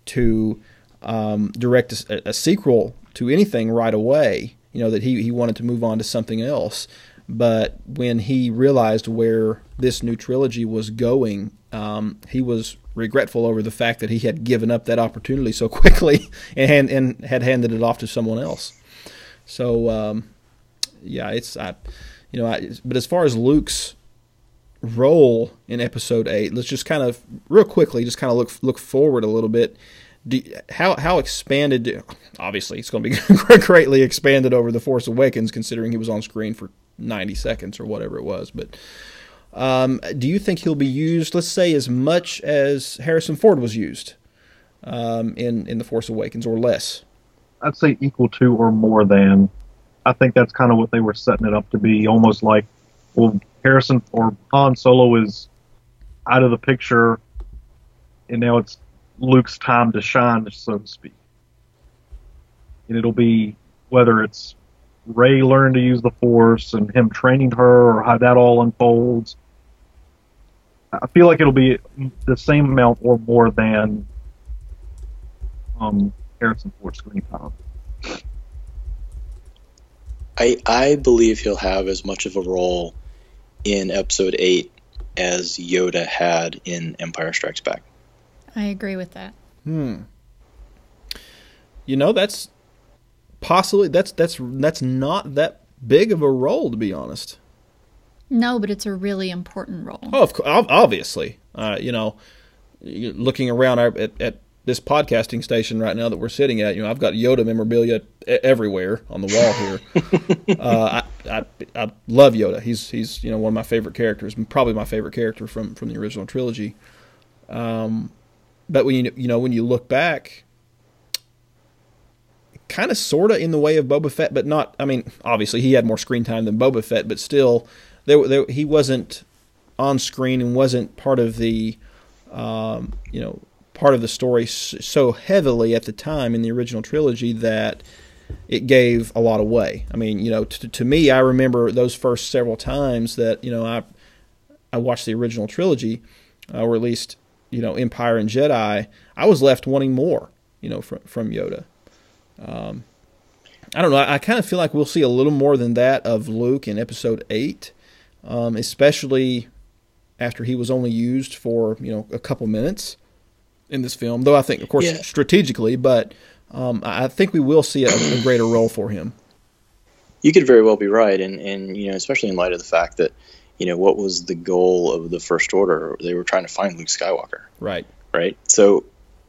to um, direct a, a sequel to anything right away. You know, that he, he wanted to move on to something else. But when he realized where this new trilogy was going, um, he was regretful over the fact that he had given up that opportunity so <laughs> quickly and, and had handed it off to someone else. So, um, yeah, it's I, you know, I, but as far as Luke's role in Episode Eight, let's just kind of real quickly just kind of look look forward a little bit. Do, how how expanded? Obviously, it's going to be <laughs> greatly expanded over the Force Awakens, considering he was on screen for ninety seconds or whatever it was. But um, do you think he'll be used? Let's say as much as Harrison Ford was used um, in in the Force Awakens, or less. I'd say equal to or more than. I think that's kind of what they were setting it up to be, almost like, well, Harrison or Han Solo is out of the picture, and now it's Luke's time to shine, so to speak. And it'll be whether it's Rey learn to use the Force and him training her, or how that all unfolds. I feel like it'll be the same amount or more than um, Harrison Ford screen time. I I believe he'll have as much of a role in Episode Eight as Yoda had in Empire Strikes Back. I agree with that. Hmm. You know, that's possibly that's that's that's not that big of a role to be honest. No, but it's a really important role. Oh, of course, obviously. Uh, you know, looking around at, at this podcasting station right now that we're sitting at, you know, I've got Yoda memorabilia everywhere on the wall here. <laughs> uh, I, I I love Yoda. He's he's you know one of my favorite characters, probably my favorite character from from the original trilogy. Um, but when you you know when you look back, kind of sort of in the way of Boba Fett, but not. I mean, obviously he had more screen time than Boba Fett, but still, there, there he wasn't on screen and wasn't part of the, um, you know, part of the story so heavily at the time in the original trilogy that it gave a lot away. I mean, you know, t- to me, I remember those first several times that you know I I watched the original trilogy, uh, or at least you know Empire and Jedi. I was left wanting more, you know, from from Yoda. Um, I don't know. I, I kind of feel like we'll see a little more than that of Luke in Episode Eight, um, especially after he was only used for you know a couple minutes in this film. Though I think, of course, Yeah. strategically, but um, I I think we will see a, a greater role for him. You could very well be right, and and you know, especially in light of the fact that you know what was the goal of the First Order? They were trying to find Luke Skywalker, Right. right? So,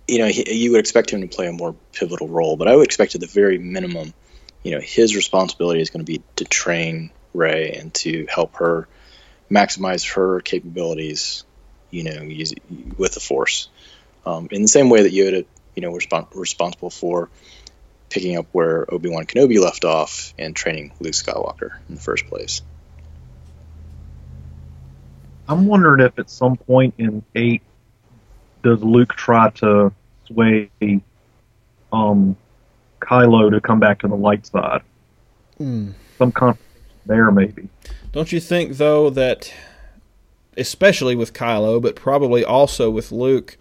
you know, he, you would expect him to play a more pivotal role, but I would expect at the very minimum, you know, his responsibility is going to be to train Rey and to help her maximize her capabilities, you know, use, with the Force. Um, in the same way that Yoda, you know, was respon- responsible for picking up where Obi Wan Kenobi left off and training Luke Skywalker in the first place. I'm wondering if at some point in eight, does Luke try to sway um, Kylo to come back to the light side? Hmm. Some confrontation there, maybe. Don't you think though that, especially with Kylo, but probably also with Luke?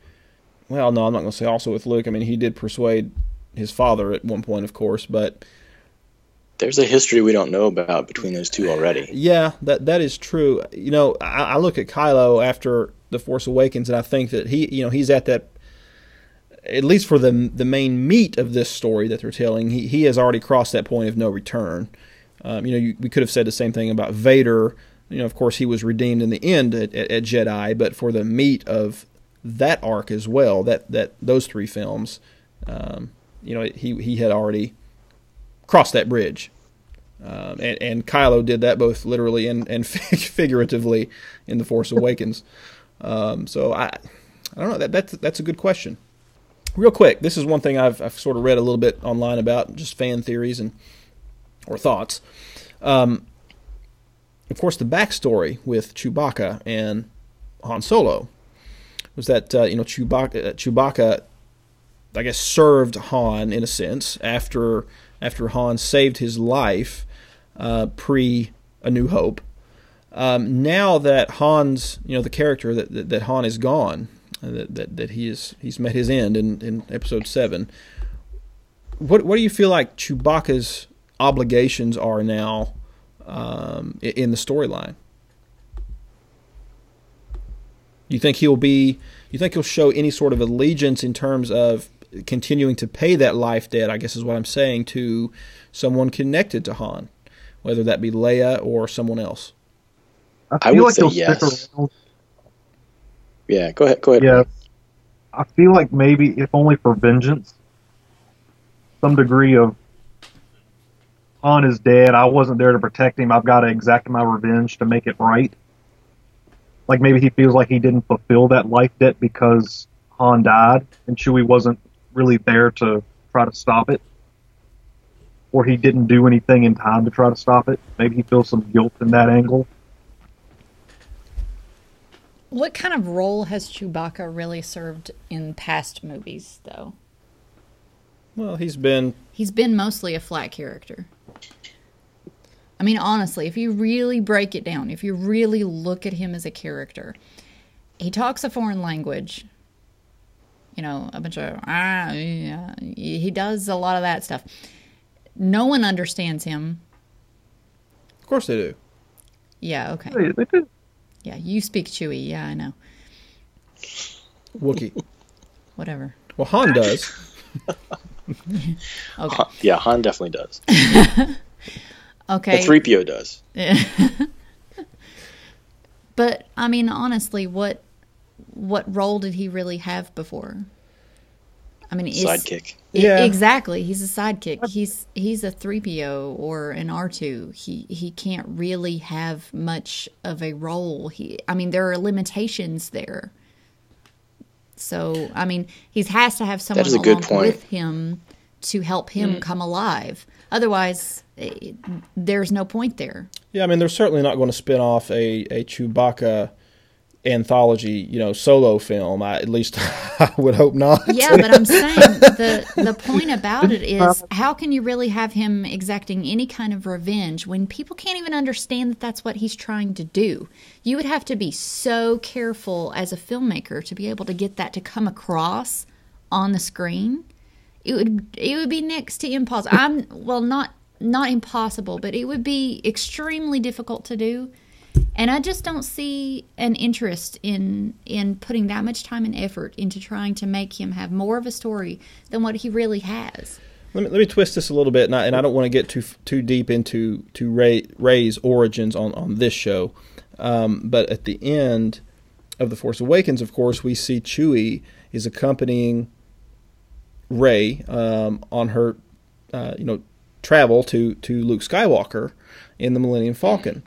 Well, no, I'm not going to say also with Luke. I mean, he did persuade his father at one point, of course, but There's a history we don't know about between those two already. Yeah, that that is true. You know, I, I look at Kylo after the Force Awakens, and I think that he, you know, he's at that. At least for the the main meat of this story that they're telling, he he has already crossed that point of no return. Um, you know, you, we could have said the same thing about Vader. You know, of course, he was redeemed in the end at, at, at Jedi, but for the meat of that arc as well, that that those three films, um, you know, he he had already crossed that bridge. Um, and, and Kylo did that both literally and, and <laughs> figuratively in The Force Awakens. Um, so I, I don't know. That, that's, that's a good question. Real quick, this is one thing I've, I've sort of read a little bit online about, just fan theories and or thoughts. Um, of course, the backstory with Chewbacca and Han Solo was that uh, you know Chewbacca, Chewbacca, I guess, served Han in a sense after after Han saved his life uh, pre A New Hope. Um, now that Han's, you know, the character that that, that Han is gone, uh, that, that that he is he's met his end in, in Episode Seven. What what do you feel like Chewbacca's obligations are now um, in the storyline? You think he'll be? You think he'll show any sort of allegiance in terms of continuing to pay that life debt? I guess is what I'm saying to someone connected to Han, whether that be Leia or someone else. I feel would like say he'll yes. stick around. Yeah, go ahead. Go ahead. Yes. I feel like maybe, if only for vengeance, some degree of Han is dead. I wasn't there to protect him. I've got to exact my revenge to make it right. Like maybe he feels like he didn't fulfill that life debt because Han died and Chewie wasn't really there to try to stop it. Or he didn't do anything in time to try to stop it. Maybe he feels some guilt in that angle. What kind of role has Chewbacca really served in past movies, though? Well, he's been He's been mostly a flat character. I mean, honestly, if you really break it down, if you really look at him as a character, he talks a foreign language. You know, a bunch of ah, yeah. he does a lot of that stuff. No one understands him. of course they do. Yeah, okay. They, they did. Yeah, you speak Chewy. Yeah, I know. Wookie. Whatever. Well, Han does. <laughs> Okay. Han- yeah, Han definitely does. <laughs> Okay. And 3PO does. <laughs> But I mean, honestly, what what role did he really have before? I mean, is, Sidekick. I- Yeah. exactly. He's a sidekick. He's he's a three PO or an R two. He he can't really have much of a role. He, I mean, there are limitations there. So I mean, he has to have someone is good along point. with him to help him mm. come alive. Otherwise, eh, there's no point there. Yeah, I mean, they're certainly not going to spin off a, a Chewbacca anthology, you know, solo film. I, at least <laughs> I would hope not. Yeah, but I'm saying the the point about it is <laughs> how can you really have him exacting any kind of revenge when people can't even understand that that's what he's trying to do? You would have to be so careful as a filmmaker to be able to get that to come across on the screen. It would it would be next to impossible. I'm well not not impossible, but it would be extremely difficult to do. And I just don't see an interest in in putting that much time and effort into trying to make him have more of a story than what he really has. Let me, let me twist this a little bit, and I, and I don't want to get too too deep into to Rey, Rey's origins on, on this show. Um, but at the end of the Force Awakens, of course, we see Chewie is accompanying Rey um, on her, uh, you know, travel to to Luke Skywalker in the Millennium Falcon.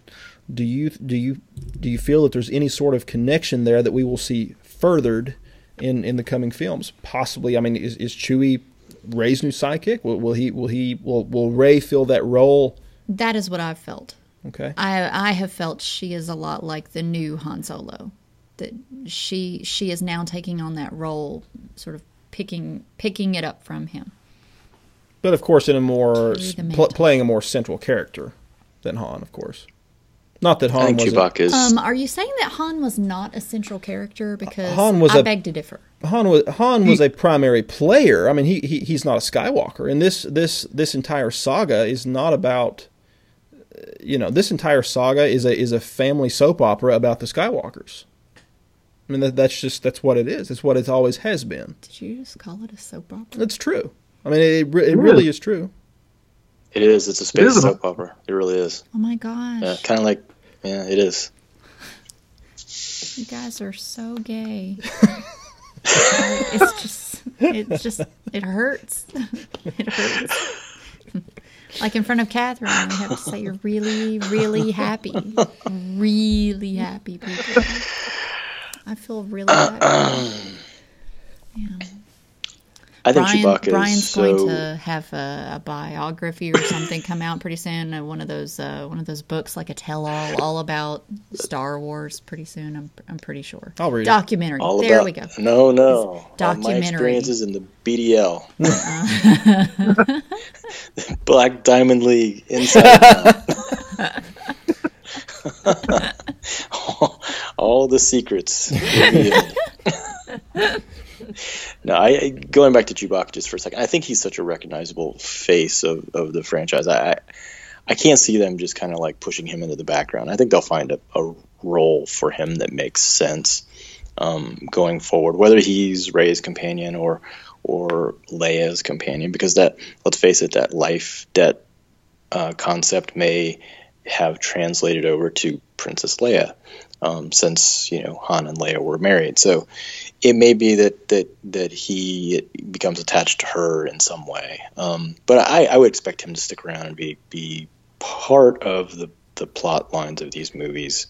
Do you do you do you feel that there's any sort of connection there that we will see furthered in in the coming films. Possibly, I mean, is, is Chewie Rey's new sidekick? Will, will he will he will will Rey fill that role? That is what I've felt. Okay. I I have felt she is a lot like the new Han Solo. That she she is now taking on that role, sort of picking picking it up from him. But of course, in a more pl- playing a more central character than Han, of course. Not that I Han think was Chewbacca is. Um, are you saying that Han was not a central character? Because Han was I a- beg to differ. Han was Han was a primary player. I mean, he, he he's not a Skywalker, and this this this entire saga is not about. You know, this entire saga is a is a family soap opera about the Skywalkers. I mean, that, that's just that's what it is. It's what it always has been. Did you just call it a soap opera? That's true. I mean, it it, it really is true. It is. It's a space is soap opera. It really is. Oh my gosh, Yeah, kind of like. Yeah, it is. you guys are so gay. it's <laughs> just, it's just, it hurts. <laughs> It hurts. Like in front of Catherine, we have to say you're really, really happy, <laughs> really happy people. I feel really happy. <clears throat> Yeah. I think Brian, Chewbacca Brian's is so. going to have a, a biography or something come out pretty soon. Uh, one of those, uh, one of those books, like a tell-all, all about Star Wars. Pretty soon, I'm, I'm pretty sure. I'll read. Documentary. all there about, we go. No, no. All my documentary. experiences in the BDL. <laughs> Black Diamond League inside. <laughs> <laughs> all, the secrets. revealed. <laughs> no, I going back to Chewbacca just for a second. I think he's such a recognizable face of, of the franchise. I I, I can't see them just kind of like pushing him into the background. I think they'll find a, a role for him that makes sense um, going forward, whether he's Rey's companion or or Leia's companion, because that let's face it, that life debt uh, concept may have translated over to Princess Leia, um, since you know Han and Leia were married. So it may be that that that he becomes attached to her in some way. Um, but I, I would expect him to stick around and be be part of the the plot lines of these movies.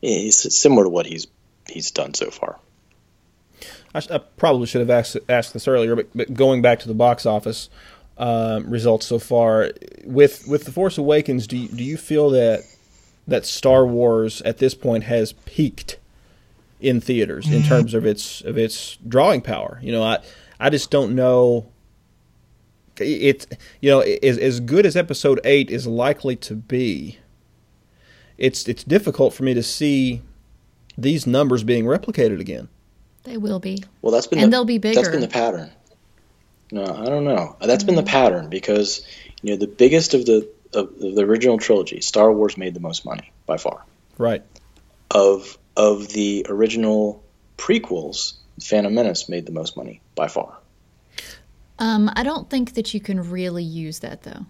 It's similar to what he's he's done so far. I, I probably should have asked asked this earlier, but, but going back to the box office um, results so far, with with the Force Awakens, do you, do you feel that that Star Wars at this point has peaked in theaters in terms of its of its drawing power? You know, I I just don't know. It you know as as good as Episode Eight is likely to be, it's it's difficult for me to see these numbers being replicated again. They will be. Well, that's been And the, they'll be bigger. That's been the pattern. No, I don't know. That's been the pattern because you know the biggest of the of the original trilogy, Star Wars made the most money by far. Right. Of of the original prequels, Phantom Menace made the most money by far. Um, I don't think that you can really use that though.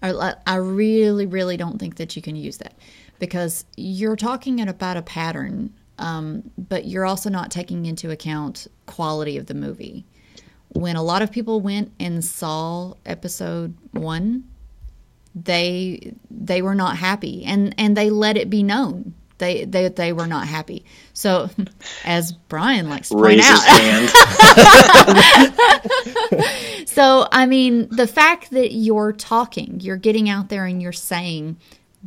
I, I really, really don't think that you can use that because you're talking about a pattern, um, but you're also not taking into account quality of the movie. When a lot of people went and saw episode one, they they were not happy, and and they let it be known. They, they, they were not happy. So, <laughs> as Brian likes to point Raise his out, <laughs> hand. <laughs> So, I mean, the fact that you're talking, you're getting out there and you're saying,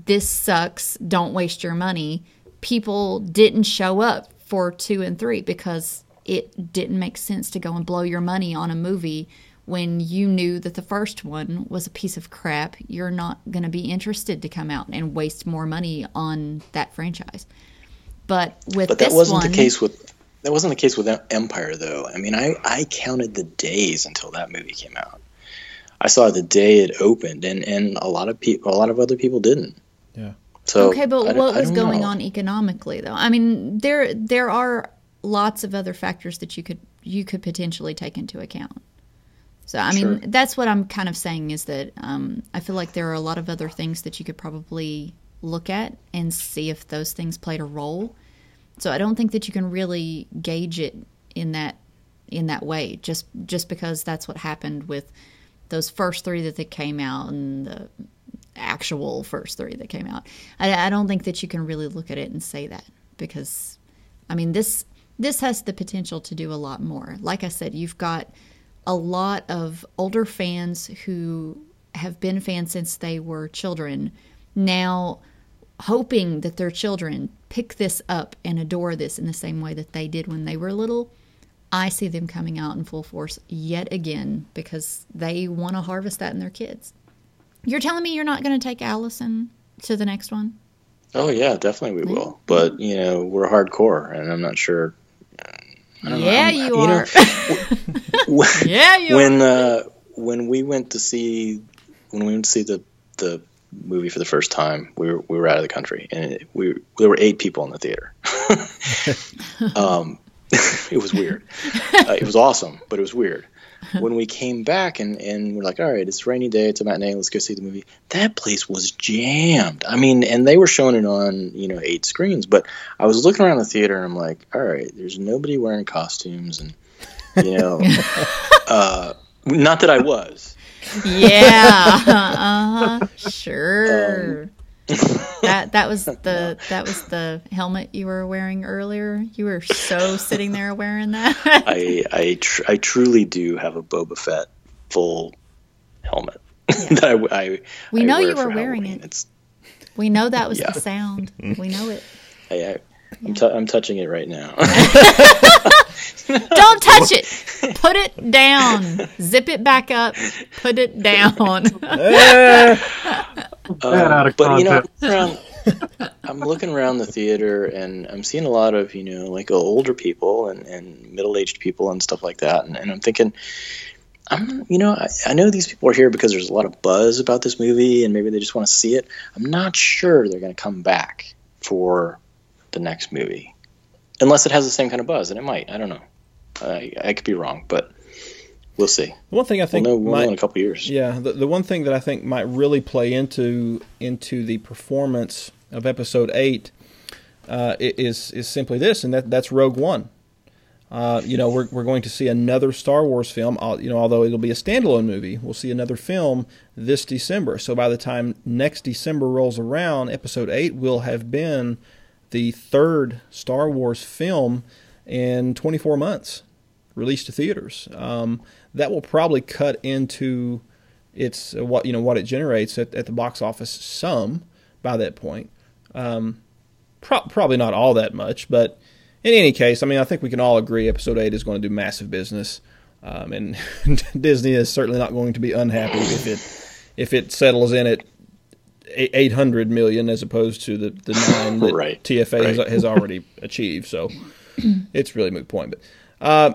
this sucks, don't waste your money, people didn't show up for two and three because it didn't make sense to go and blow your money on a movie when you knew that the first one was a piece of crap. You're not going to be interested to come out and waste more money on that franchise. But with But that this wasn't one, the case with that wasn't the case with Empire though. I mean, I I counted the days until that movie came out. I saw the day it opened, and and a lot of people, a lot of other people didn't. Yeah. So okay, but I what I was going know. on economically though? I mean, there there are lots of other factors that you could you could potentially take into account. So I mean, Sure. that's what I'm kind of saying is that um, I feel like there are a lot of other things that you could probably look at and see if those things played a role. So I don't think that you can really gauge it in that in that way just just because that's what happened with those first three that they came out and the actual first three that came out. I, I don't think that you can really look at it and say that because, I mean this this has the potential to do a lot more. Like I said, you've got a lot of older fans who have been fans since they were children now hoping that their children pick this up and adore this in the same way that they did when they were little. I see them coming out in full force yet again because they want to harvest that in their kids. You're telling me you're not going to take Allison to the next one? Oh yeah, definitely we will. But you know, we're hardcore, and I'm not sure. I don't know, Yeah, I'm- you know, are. <laughs> when, <laughs> Yeah, you are when uh, when we went to see when we went to see the the movie for the first time, we were we were out of the country, and it, we there were eight people in the theater. <laughs> um, it was weird. Uh, it was awesome, but it was weird. <laughs> When we came back and, and we're like, all right, it's a rainy day, it's a matinee, let's go see the movie. That place was jammed. I mean, and they were showing it on, you know, eight screens. But I was looking around the theater and I'm like, all right, there's nobody wearing costumes and, you know, <laughs> uh, not that I was. yeah. <laughs> Uh-huh. Sure. That that was <laughs> the that was the helmet you were wearing earlier. You were so <laughs> sitting there wearing that. I I, tr- I truly do have a Boba Fett full helmet <laughs> that I, I We I know wear you were wearing Halloween. it. It's we know that was Yeah. the sound. We know it. I, I, I'm, t- I'm touching it right now. Don't touch it. Put it down. Zip it back up. Put it down. Uh, of but you know, around, I'm looking around the theater and I'm seeing a lot of you know like uh, older people and, and middle aged people and stuff like that, and, and I'm thinking, I'm you know I, I know these people are here because there's a lot of buzz about this movie and maybe they just want to see it. I'm not sure they're going to come back for the next movie, unless it has the same kind of buzz, and it might. I don't know. I, I could be wrong, but we'll see. The one thing I We'll think know, we'll know might, in a couple years. Yeah, the, the one thing that I think might really play into into the performance of Episode Eight uh, is is simply this, and that that's Rogue One. Uh, you know, we're we're going to see another Star Wars film. You know, although it'll be a standalone movie, we'll see another film this December. So by the time next December rolls around, Episode Eight will have been the third Star Wars film in 24 months released to theaters. Um, that will probably cut into its uh, what you know what it generates at, at the box office some by that point. Um, pro- probably not all that much, but in any case, I mean, I think we can all agree Episode Eight is going to do massive business, um, and <laughs> Disney is certainly not going to be unhappy if it if it settles in at eight hundred million as opposed to the the nine that <laughs> Right, TFA has, right. has already achieved. So <clears throat> it's really a moot point, but. Uh,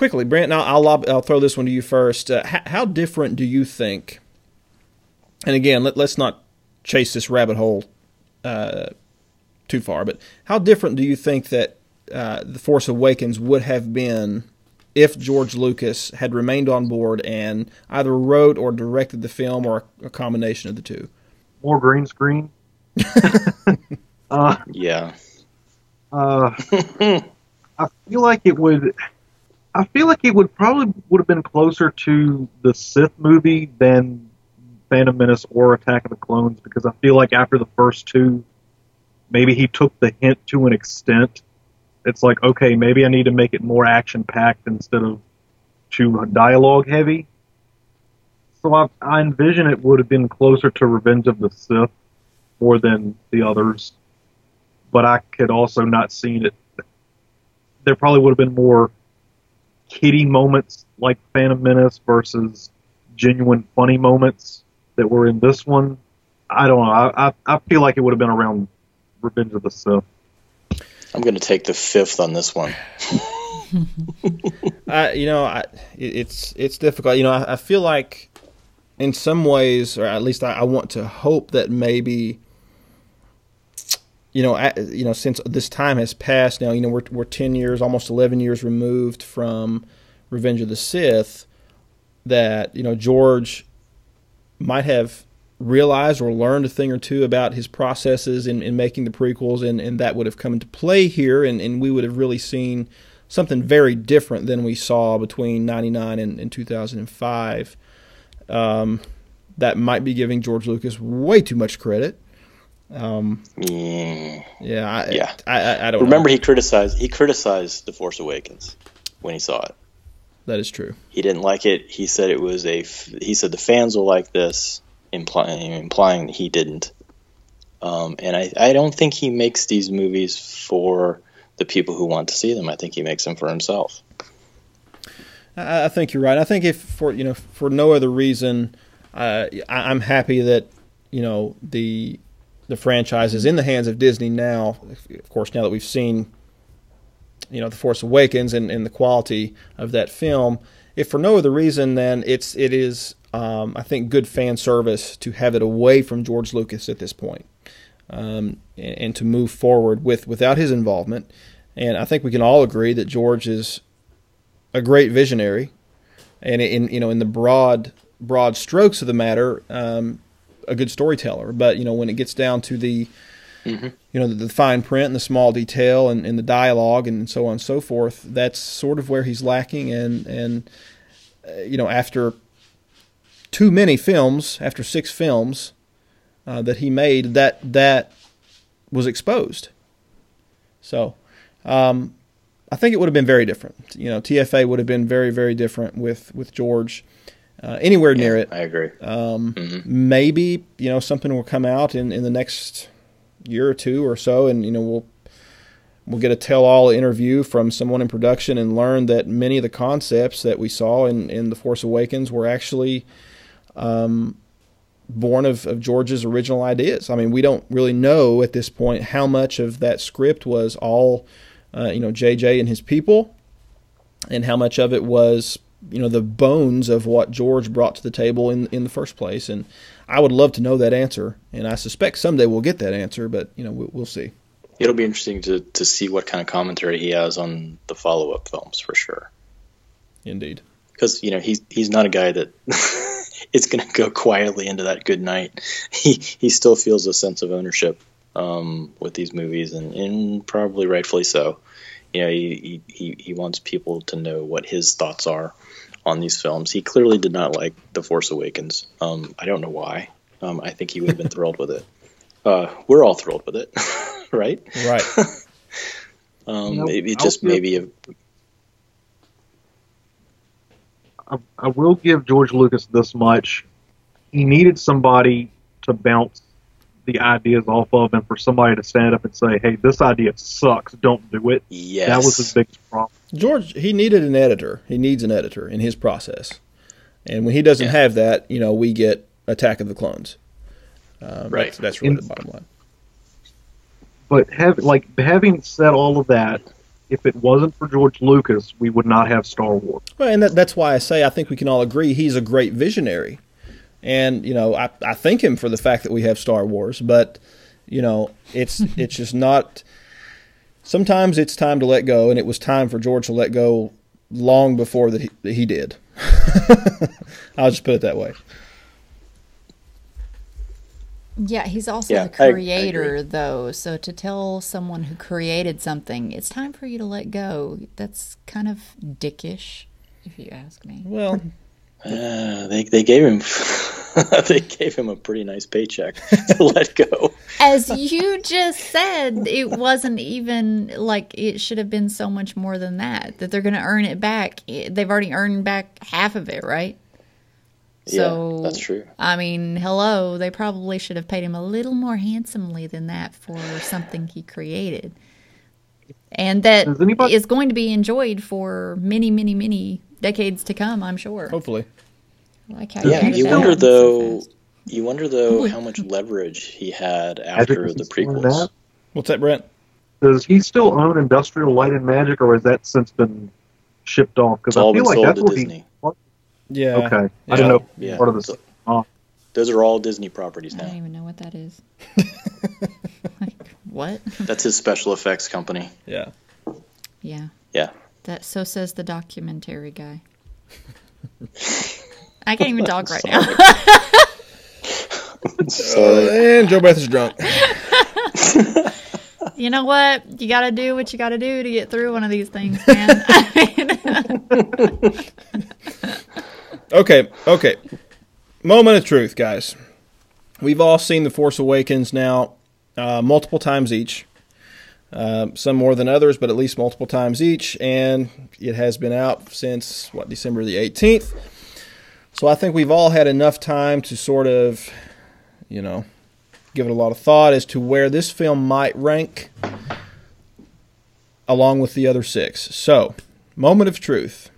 quickly, Brent, I'll, I'll, lob- I'll throw this one to you first. Uh, how, how different do you think? And again, let, let's not chase this rabbit hole uh, too far, but how different do you think that uh, The Force Awakens would have been if George Lucas had remained on board and either wrote or directed the film or a combination of the two? More green screen. <laughs> uh, Yeah. uh, <laughs> I feel like it would. I feel like it would probably would have been closer to the Sith movie than Phantom Menace or Attack of the Clones because I feel like after the first two, maybe he took the hint to an extent. It's like okay, maybe I need to make it more action packed instead of too dialogue heavy. So I, I envision it would have been closer to Revenge of the Sith more than the others but I could also not seen it. There probably would have been more kiddie moments like Phantom Menace versus genuine funny moments that were in this one. I don't know. I, I, I feel like it would have been around Revenge of the Sith. I'm going to take the fifth on this one. <laughs> I, you know, I, it's it's difficult. You know, I, I feel like in some ways, or at least I, I want to hope that maybe, you know, at, you know, since this time has passed now, you know, we're we're ten years, almost eleven years removed from Revenge of the Sith, that you know George might have realized or learned a thing or two about his processes in, in making the prequels, and, and that would have come into play here, and, and we would have really seen something very different than we saw between 99 and, and 2005. Um, that might be giving George Lucas way too much credit. Yeah. Yeah, I, Yeah. I, I, I don't Remember, know. he criticized he criticized the Force Awakens when he saw it. that is true. He didn't like it. He said it was a. He said the fans will like this, implying implying that he didn't. Um, and I, I don't think he makes these movies for the people who want to see them. I think he makes them for himself. I, I think you're right. I think if for you know for no other reason, uh, I, I'm happy that you know the the franchise is in the hands of Disney now. Of course, now that we've seen you know the Force Awakens and, and the quality of that film, if for no other reason, then it's it is um, I think good fan service to have it away from George Lucas at this point, um, and, and to move forward with without his involvement. And I think we can all agree that George is a great visionary, and in you know in the broad broad strokes of the matter, um, a good storyteller. But you know when it gets down to the you know the, the fine print and the small detail and, and the dialogue and so on and so forth, that's sort of where he's lacking. And and uh, you know after too many films, after six films uh, that he made, that that was exposed. So. Um, I think it would have been very different. You know, TFA would have been very, very different with with George uh, anywhere near it. I agree. Maybe you know something will come out in, in the next year or two or so, and you know we'll we'll get a tell-all interview from someone in production and learn that many of the concepts that we saw in in the Force Awakens were actually um, born of, of George's original ideas. I mean, we don't really know at this point how much of that script was all uh, you know JJ and his people, and how much of it was you know the bones of what George brought to the table in in the first place. And I would love to know that answer, and I suspect someday we'll get that answer, but you know we'll, we'll see. It'll be interesting to, to see what kind of commentary he has on the follow up films for sure. Indeed. Because you know he's he's not a guy that <laughs> is going to go quietly into that good night. He he still feels a sense of ownership um, with these movies, and, and probably rightfully so. You know, he, he he wants people to know what his thoughts are on these films. He clearly did not like The Force Awakens. Um, I don't know why. Um, I think he would have been thrilled with it. Uh, we're all thrilled with it, <laughs> right? Right. <laughs> Um, Nope. maybe I'll just give- maybe a, I, I will give George Lucas this much. He needed somebody to bounce the ideas off of and for somebody to stand up and say, hey, this idea sucks, don't do it. yes. That was his biggest problem. George, he needed an editor. He needs an editor in his process, and when he doesn't Yeah. have that, you know, we get Attack of the Clones. Uh, Right. That's, that's really In- the bottom line. But have, like having said all of that, if it wasn't for George Lucas, we would not have Star Wars. Well, and that, that's why I say I think we can all agree he's a great visionary, and you know, I, I thank him for the fact that we have Star Wars. But you know, it's <laughs> it's just not. Sometimes it's time to let go, and it was time for George to let go long before that he, that he did. <laughs> I'll just put it that way. Yeah, he's also Yeah, the I- I creator, though. So to tell someone who created something, it's time for you to let go, that's kind of dickish, if you ask me. Well, Uh, they they gave him <laughs> they gave him a pretty nice paycheck to <laughs> let go. As you just said, it wasn't even like it should have been so much more than that, that they're going to earn it back. They've already earned back half of it, right? So yeah, that's true. I mean, hello, they probably should have paid him a little more handsomely than that for something he created. And that anybody- is going to be enjoyed for many, many, many decades to come, I'm sure. hopefully. Like how Yeah, got you wonder done so though. fast. You wonder though how much leverage he had after the is still prequels. that? What's that, Brent? Does he still own Industrial Light and Magic, or has that since been shipped off? Because It's all I feel been like sold that's to what Disney. Yeah. Okay, Yeah. I didn't know. Yeah. Part of the. So- Oh, Those are all Disney properties now. I don't even know what that is. like, <laughs> <laughs> what? <laughs> That's his special effects company. Yeah. Yeah. Yeah. That so says the documentary guy. <laughs> I can't even talk right now. Sorry. <laughs> Oh, and JoBeth is drunk. you know what? You got to do what you got to do to get through one of these things, man. Okay, okay. Moment of truth, guys. We've all seen The Force Awakens now uh, multiple times each. Uh, some more than others, but at least multiple times each. And it has been out since, what, December the 18th. So I think we've all had enough time to sort of, you know, give it a lot of thought as to where this film might rank along with the other six. So, moment of truth.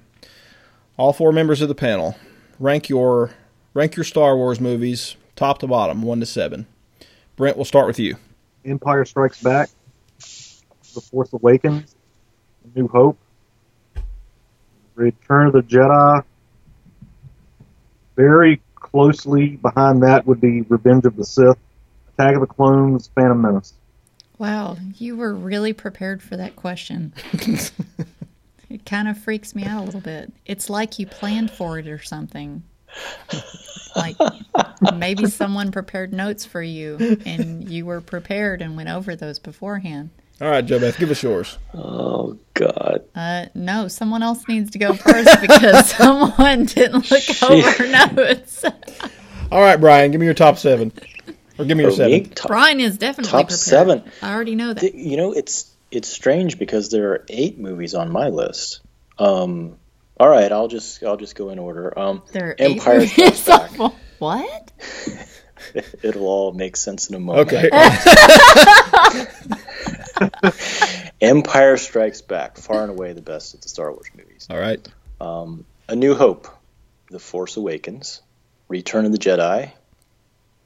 All four members of the panel rank your rank your Star Wars movies top to bottom, one to seven. Brent, we'll start with you. Empire Strikes Back, The Force Awakens, New Hope, Return of the Jedi. Very closely behind that would be Revenge of the Sith, Attack of the Clones, Phantom Menace. Wow, you were really prepared for that question. <laughs> it kind of freaks me out a little bit. It's like you planned for it or something. Like maybe someone prepared notes for you and you were prepared and went over those beforehand. All right, JoBeth, give us yours. Oh God. Uh, no, someone else needs to go first because <laughs> someone didn't look over notes. All right, Brian, give me your top seven. Or give me your seven. me? Top- Brian is definitely Top prepared. seven. I already know that. You know, it's it's strange because there are eight movies on my list. Um, all right, I'll just I'll just go in order. Um, There Empire Strikes <laughs> Back. What? <laughs> It'll all make sense in a moment. Okay. <laughs> Empire Strikes Back, far and away the best of the Star Wars movies. All right. Um, A New Hope, The Force Awakens, Return of the Jedi,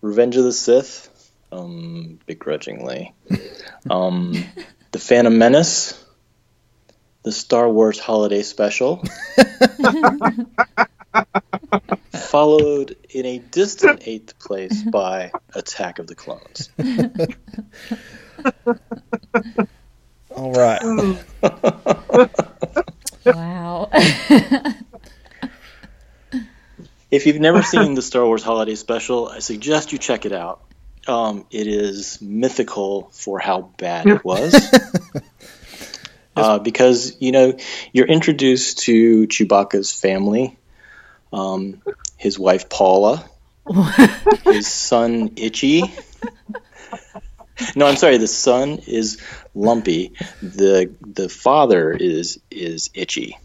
Revenge of the Sith, um, begrudgingly, um, The Phantom Menace, the Star Wars Holiday Special, <laughs> followed in a distant eighth place by Attack of the Clones. <laughs> All right. <laughs> Wow. If you've never seen the Star Wars Holiday Special, I suggest you check it out. Um, it is mythical for how bad it was. Uh, because, you know, you're introduced to Chewbacca's family, um, his wife Paula, <laughs> his son Itchy. No, I'm sorry. The son is Lumpy. the The father is is Itchy.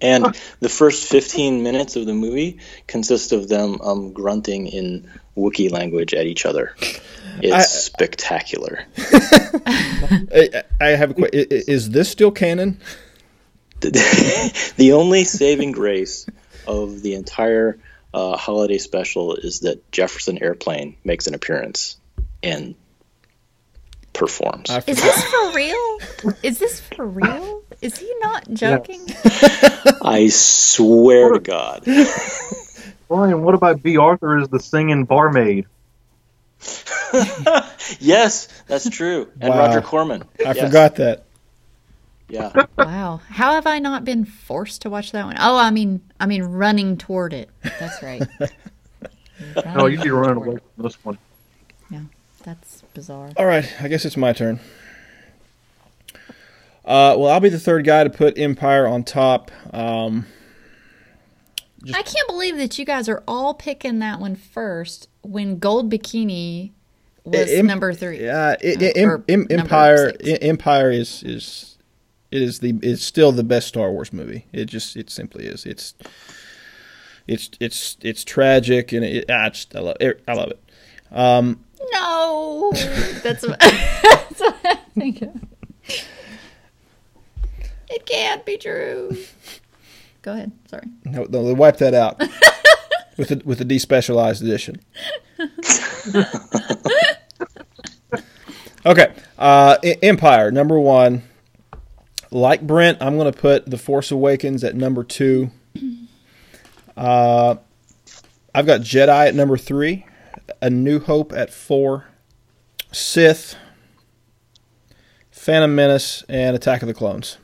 And the first 15 minutes of the movie consist of them um, grunting in Wookiee language at each other. It's I- spectacular. <laughs> I, I have a question. Is this still canon? <laughs> the only saving grace of the entire uh, holiday special is that Jefferson Airplane makes an appearance and performs. Is this for real? Is this for real? Is he not joking? I swear to God. <laughs> Brian, what about Bea Arthur as the singing barmaid? <laughs> yes, that's true. And Wow. Roger Corman. I Yes. forgot that. Yeah. Wow. How have I not been forced to watch that one? Oh, I mean, I mean, running toward it. That's right. <laughs> No, you'd be running away from this one. Yeah, that's bizarre. All right. I guess it's my turn. Uh, well, I'll be the third guy to put Empire on top. Um, I can't believe that you guys are all picking that one first when Gold Bikini was Em- number three. Yeah, Uh, em- or em- number Empire. Empire is is it is the it's still the best Star Wars movie. It just it simply is. It's it's it's it's tragic and it, I just I love it. I love it. No, <laughs> that's what, <laughs> that's what I think. of. It can't be true. <laughs> Go ahead. Sorry. No, no, they wipe that out <laughs> with the with the despecialized edition. <laughs> okay, uh, Empire number one. Like Brent, I'm going to put The Force Awakens at number two. <clears throat> Uh, I've got Jedi at number three, A New Hope at four, Sith, Phantom Menace, and Attack of the Clones.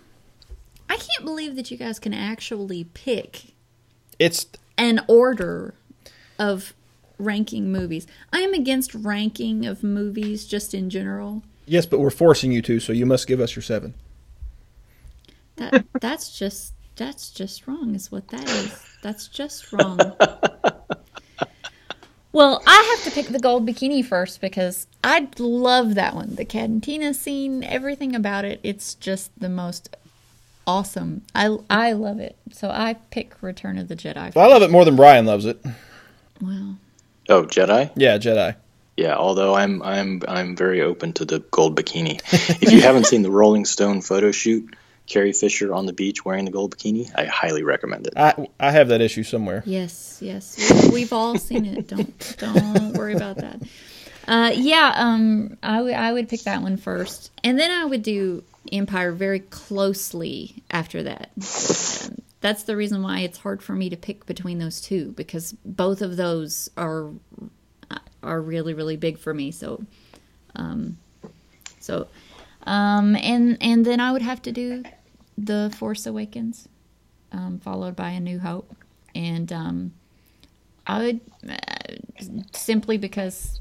I can't believe that you guys can actually pick It's an order of ranking movies. I am against ranking of movies just in general. yes, but we're forcing you to, so you must give us your seven. That <laughs> that's just that's just wrong is what that is. That's just wrong. <laughs> Well, I have to pick the gold bikini first because I love that one. The cantina scene, everything about it, it's just the most awesome. I I love it. So I pick Return of the Jedi. I love it more than Brian loves it. Well, Oh, Jedi. Yeah, Jedi. Yeah, although I'm I'm I'm very open to the gold bikini. if you haven't seen the Rolling Stone photo shoot, Carrie Fisher on the beach wearing the gold bikini, I highly recommend it. I I have that issue somewhere. yes, yes, we, we've all seen it. Don't don't worry about that. Uh, yeah, um, I I would pick that one first, and then I would do Empire very closely after that. Um, that's the reason why it's hard for me to pick between those two because both of those are are really really big for me. So, um, so, um, and and then I would have to do the Force Awakens, um, followed by A New Hope, and um, I would uh, simply because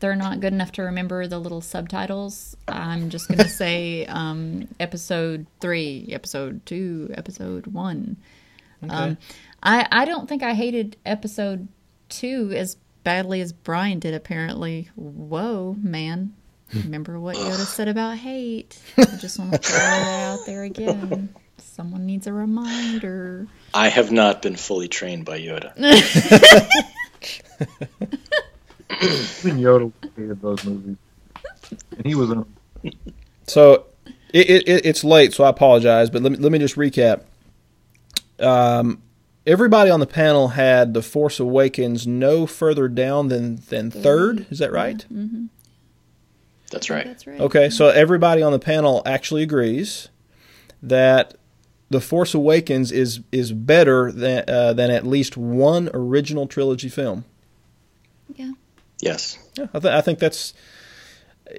they're not good enough to remember the little subtitles. I'm just gonna <laughs> say um, episode three, episode two, episode one. Um, I I don't think I hated episode two as badly as Brian did. Apparently, whoa, man. Remember what Yoda said about hate? I just want to throw that out there again. <laughs> Someone needs a reminder. I have not been fully trained by Yoda. <laughs> Even Yoda hated those movies, and he was in. 'em. So it, it, it- it's late, so I apologize. But let me let me just recap. Um, everybody on the panel had the Force Awakens no further down than than third. Is that right? mm-hmm That's right. That's right. Okay, so everybody on the panel actually agrees that the Force Awakens is is better than uh, than at least one original trilogy film. Yeah. Yes. Yeah, I, th- I think that's,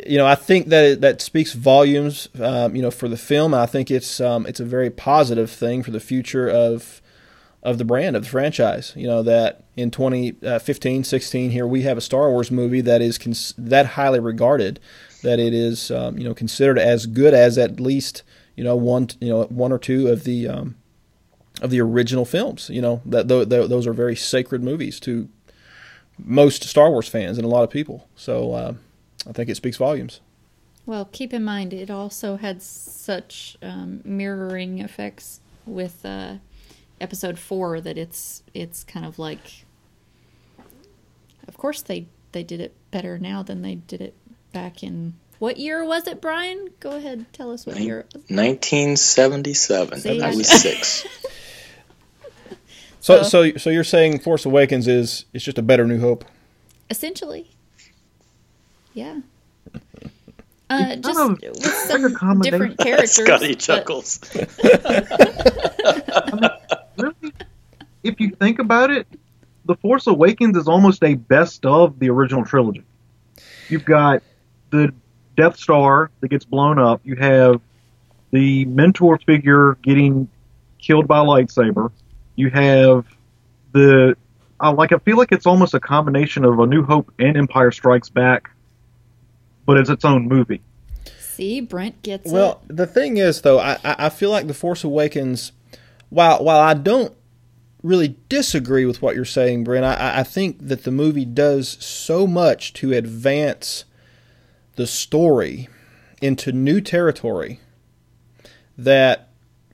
you know, I think that it, that speaks volumes, um, you know, for the film. I think it's um, it's a very positive thing for the future of of the brand of the franchise. You know that in 2015, 16 here we have a Star Wars movie that is cons- that highly regarded, that it is um, you know considered as good as at least you know one you know one or two of the um, of the original films. You know that th- th- those are very sacred movies to most Star Wars fans and a lot of people. So uh, I think it speaks volumes. Well, keep in mind it also had such um, mirroring effects with uh, episode four that it's it's kind of like. Of course, they they did it better now than they did it back in what year was it, Brian? Go ahead, tell us what year. it was. 1977. See, I I- was six. <laughs> So, So- so, so you're saying Force Awakens is is just a better New Hope? Essentially, yeah. <laughs> Uh, just of- with some combination. different characters. Scotty but- chuckles. <laughs> Really, if you think about it, The Force Awakens is almost a best of the original trilogy. You've got the Death Star that gets blown up. You have the mentor figure getting killed by a lightsaber. You have the I like. I feel like it's almost a combination of A New Hope and Empire Strikes Back, but it's its own movie. See, Brent gets Well, it. the thing is, though, I, I I feel like the Force Awakens, while while I don't really disagree with what you're saying, Brent, I, I think that the movie does so much to advance the story into new territory that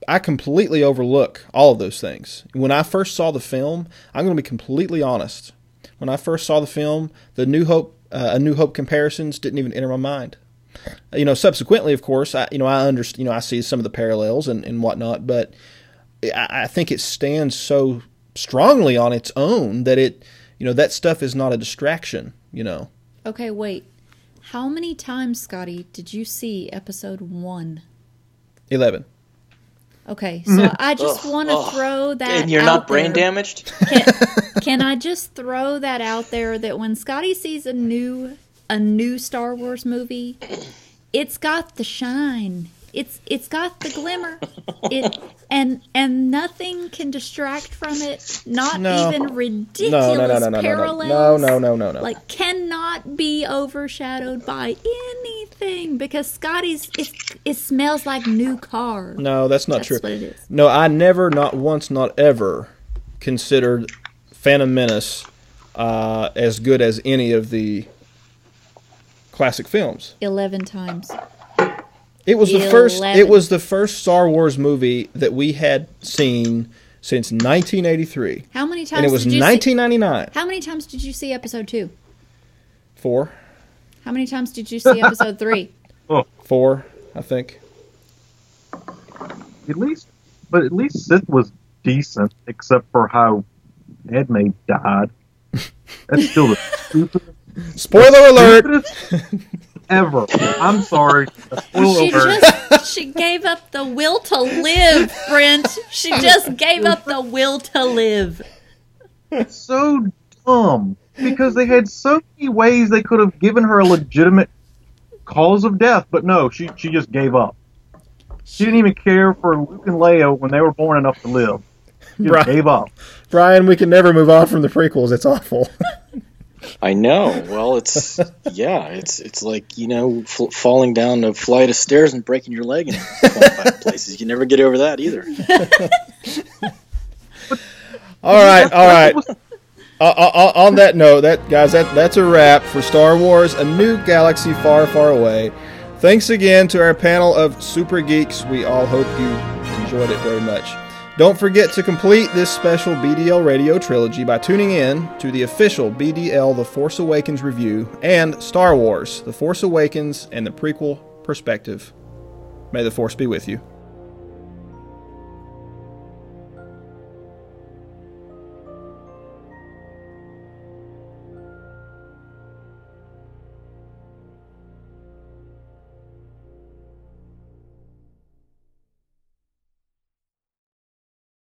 I completely overlook all of those things. When I first saw the film, I'm going to be completely honest. When I first saw the film, the New Hope, uh, a New Hope comparisons didn't even enter my mind you know, subsequently, of course, I, you know, I understand, you know, I see some of the parallels and, and whatnot, but I, I think it stands so strongly on its own that it, you know, that stuff is not a distraction, you know. Okay, wait. How many times, Scotty, did you see episode one? 11. Okay, so mm-hmm. I just want to throw that. and you're out not brain there. damaged? Can, <laughs> can I just throw that out there that when Scotty sees a new a new Star Wars movie, it's got the shine. It's it's got the glimmer. It and and nothing can distract from it. Not No. even ridiculous No, no, no, no, no, no, no, parallels. no, no, no, no, no. Like cannot be overshadowed by anything because Scotty's it, it smells like new car. No, that's not That's true. what it is. No, I never, not once, not ever considered Phantom Menace uh, as good as any of the classic films. Eleven times. It was the first. It was the first Star Wars movie that we had seen since 1983, How many times and it was did you 1999. see? How many times did you see episode two? Four, How many times did you see episode three? <laughs> Oh. four, I think. At least, but at least Sith was decent, except for how Padme died. <laughs> That's still the <laughs> stupidest, Spoiler alert! Stupidest ever. I'm sorry. <laughs> She just she gave up the will to live, Brent. She just gave up the will to live. It's so dumb because they had so many ways they could have given her a legitimate cause of death, but no, she she just gave up. She didn't even care for Luke and Leia when they were born enough to live. She just gave up. Brian, we can never move on from the prequels. It's awful. <laughs> I know. Well, it's yeah, it's it's like you know f- falling down a flight of stairs and breaking your leg in <laughs> places. You never get over that either. <laughs> all right, all right. Uh, uh, on that note, that guys, that that's a wrap for Star Wars: A New Galaxy Far, Far Away. Thanks again to our panel of super geeks. We all hope you enjoyed it very much. Don't forget to complete this special BDL radio trilogy by tuning in to the official BDL The Force Awakens review and Star Wars The Force Awakens and the prequel perspective. May the Force be with you.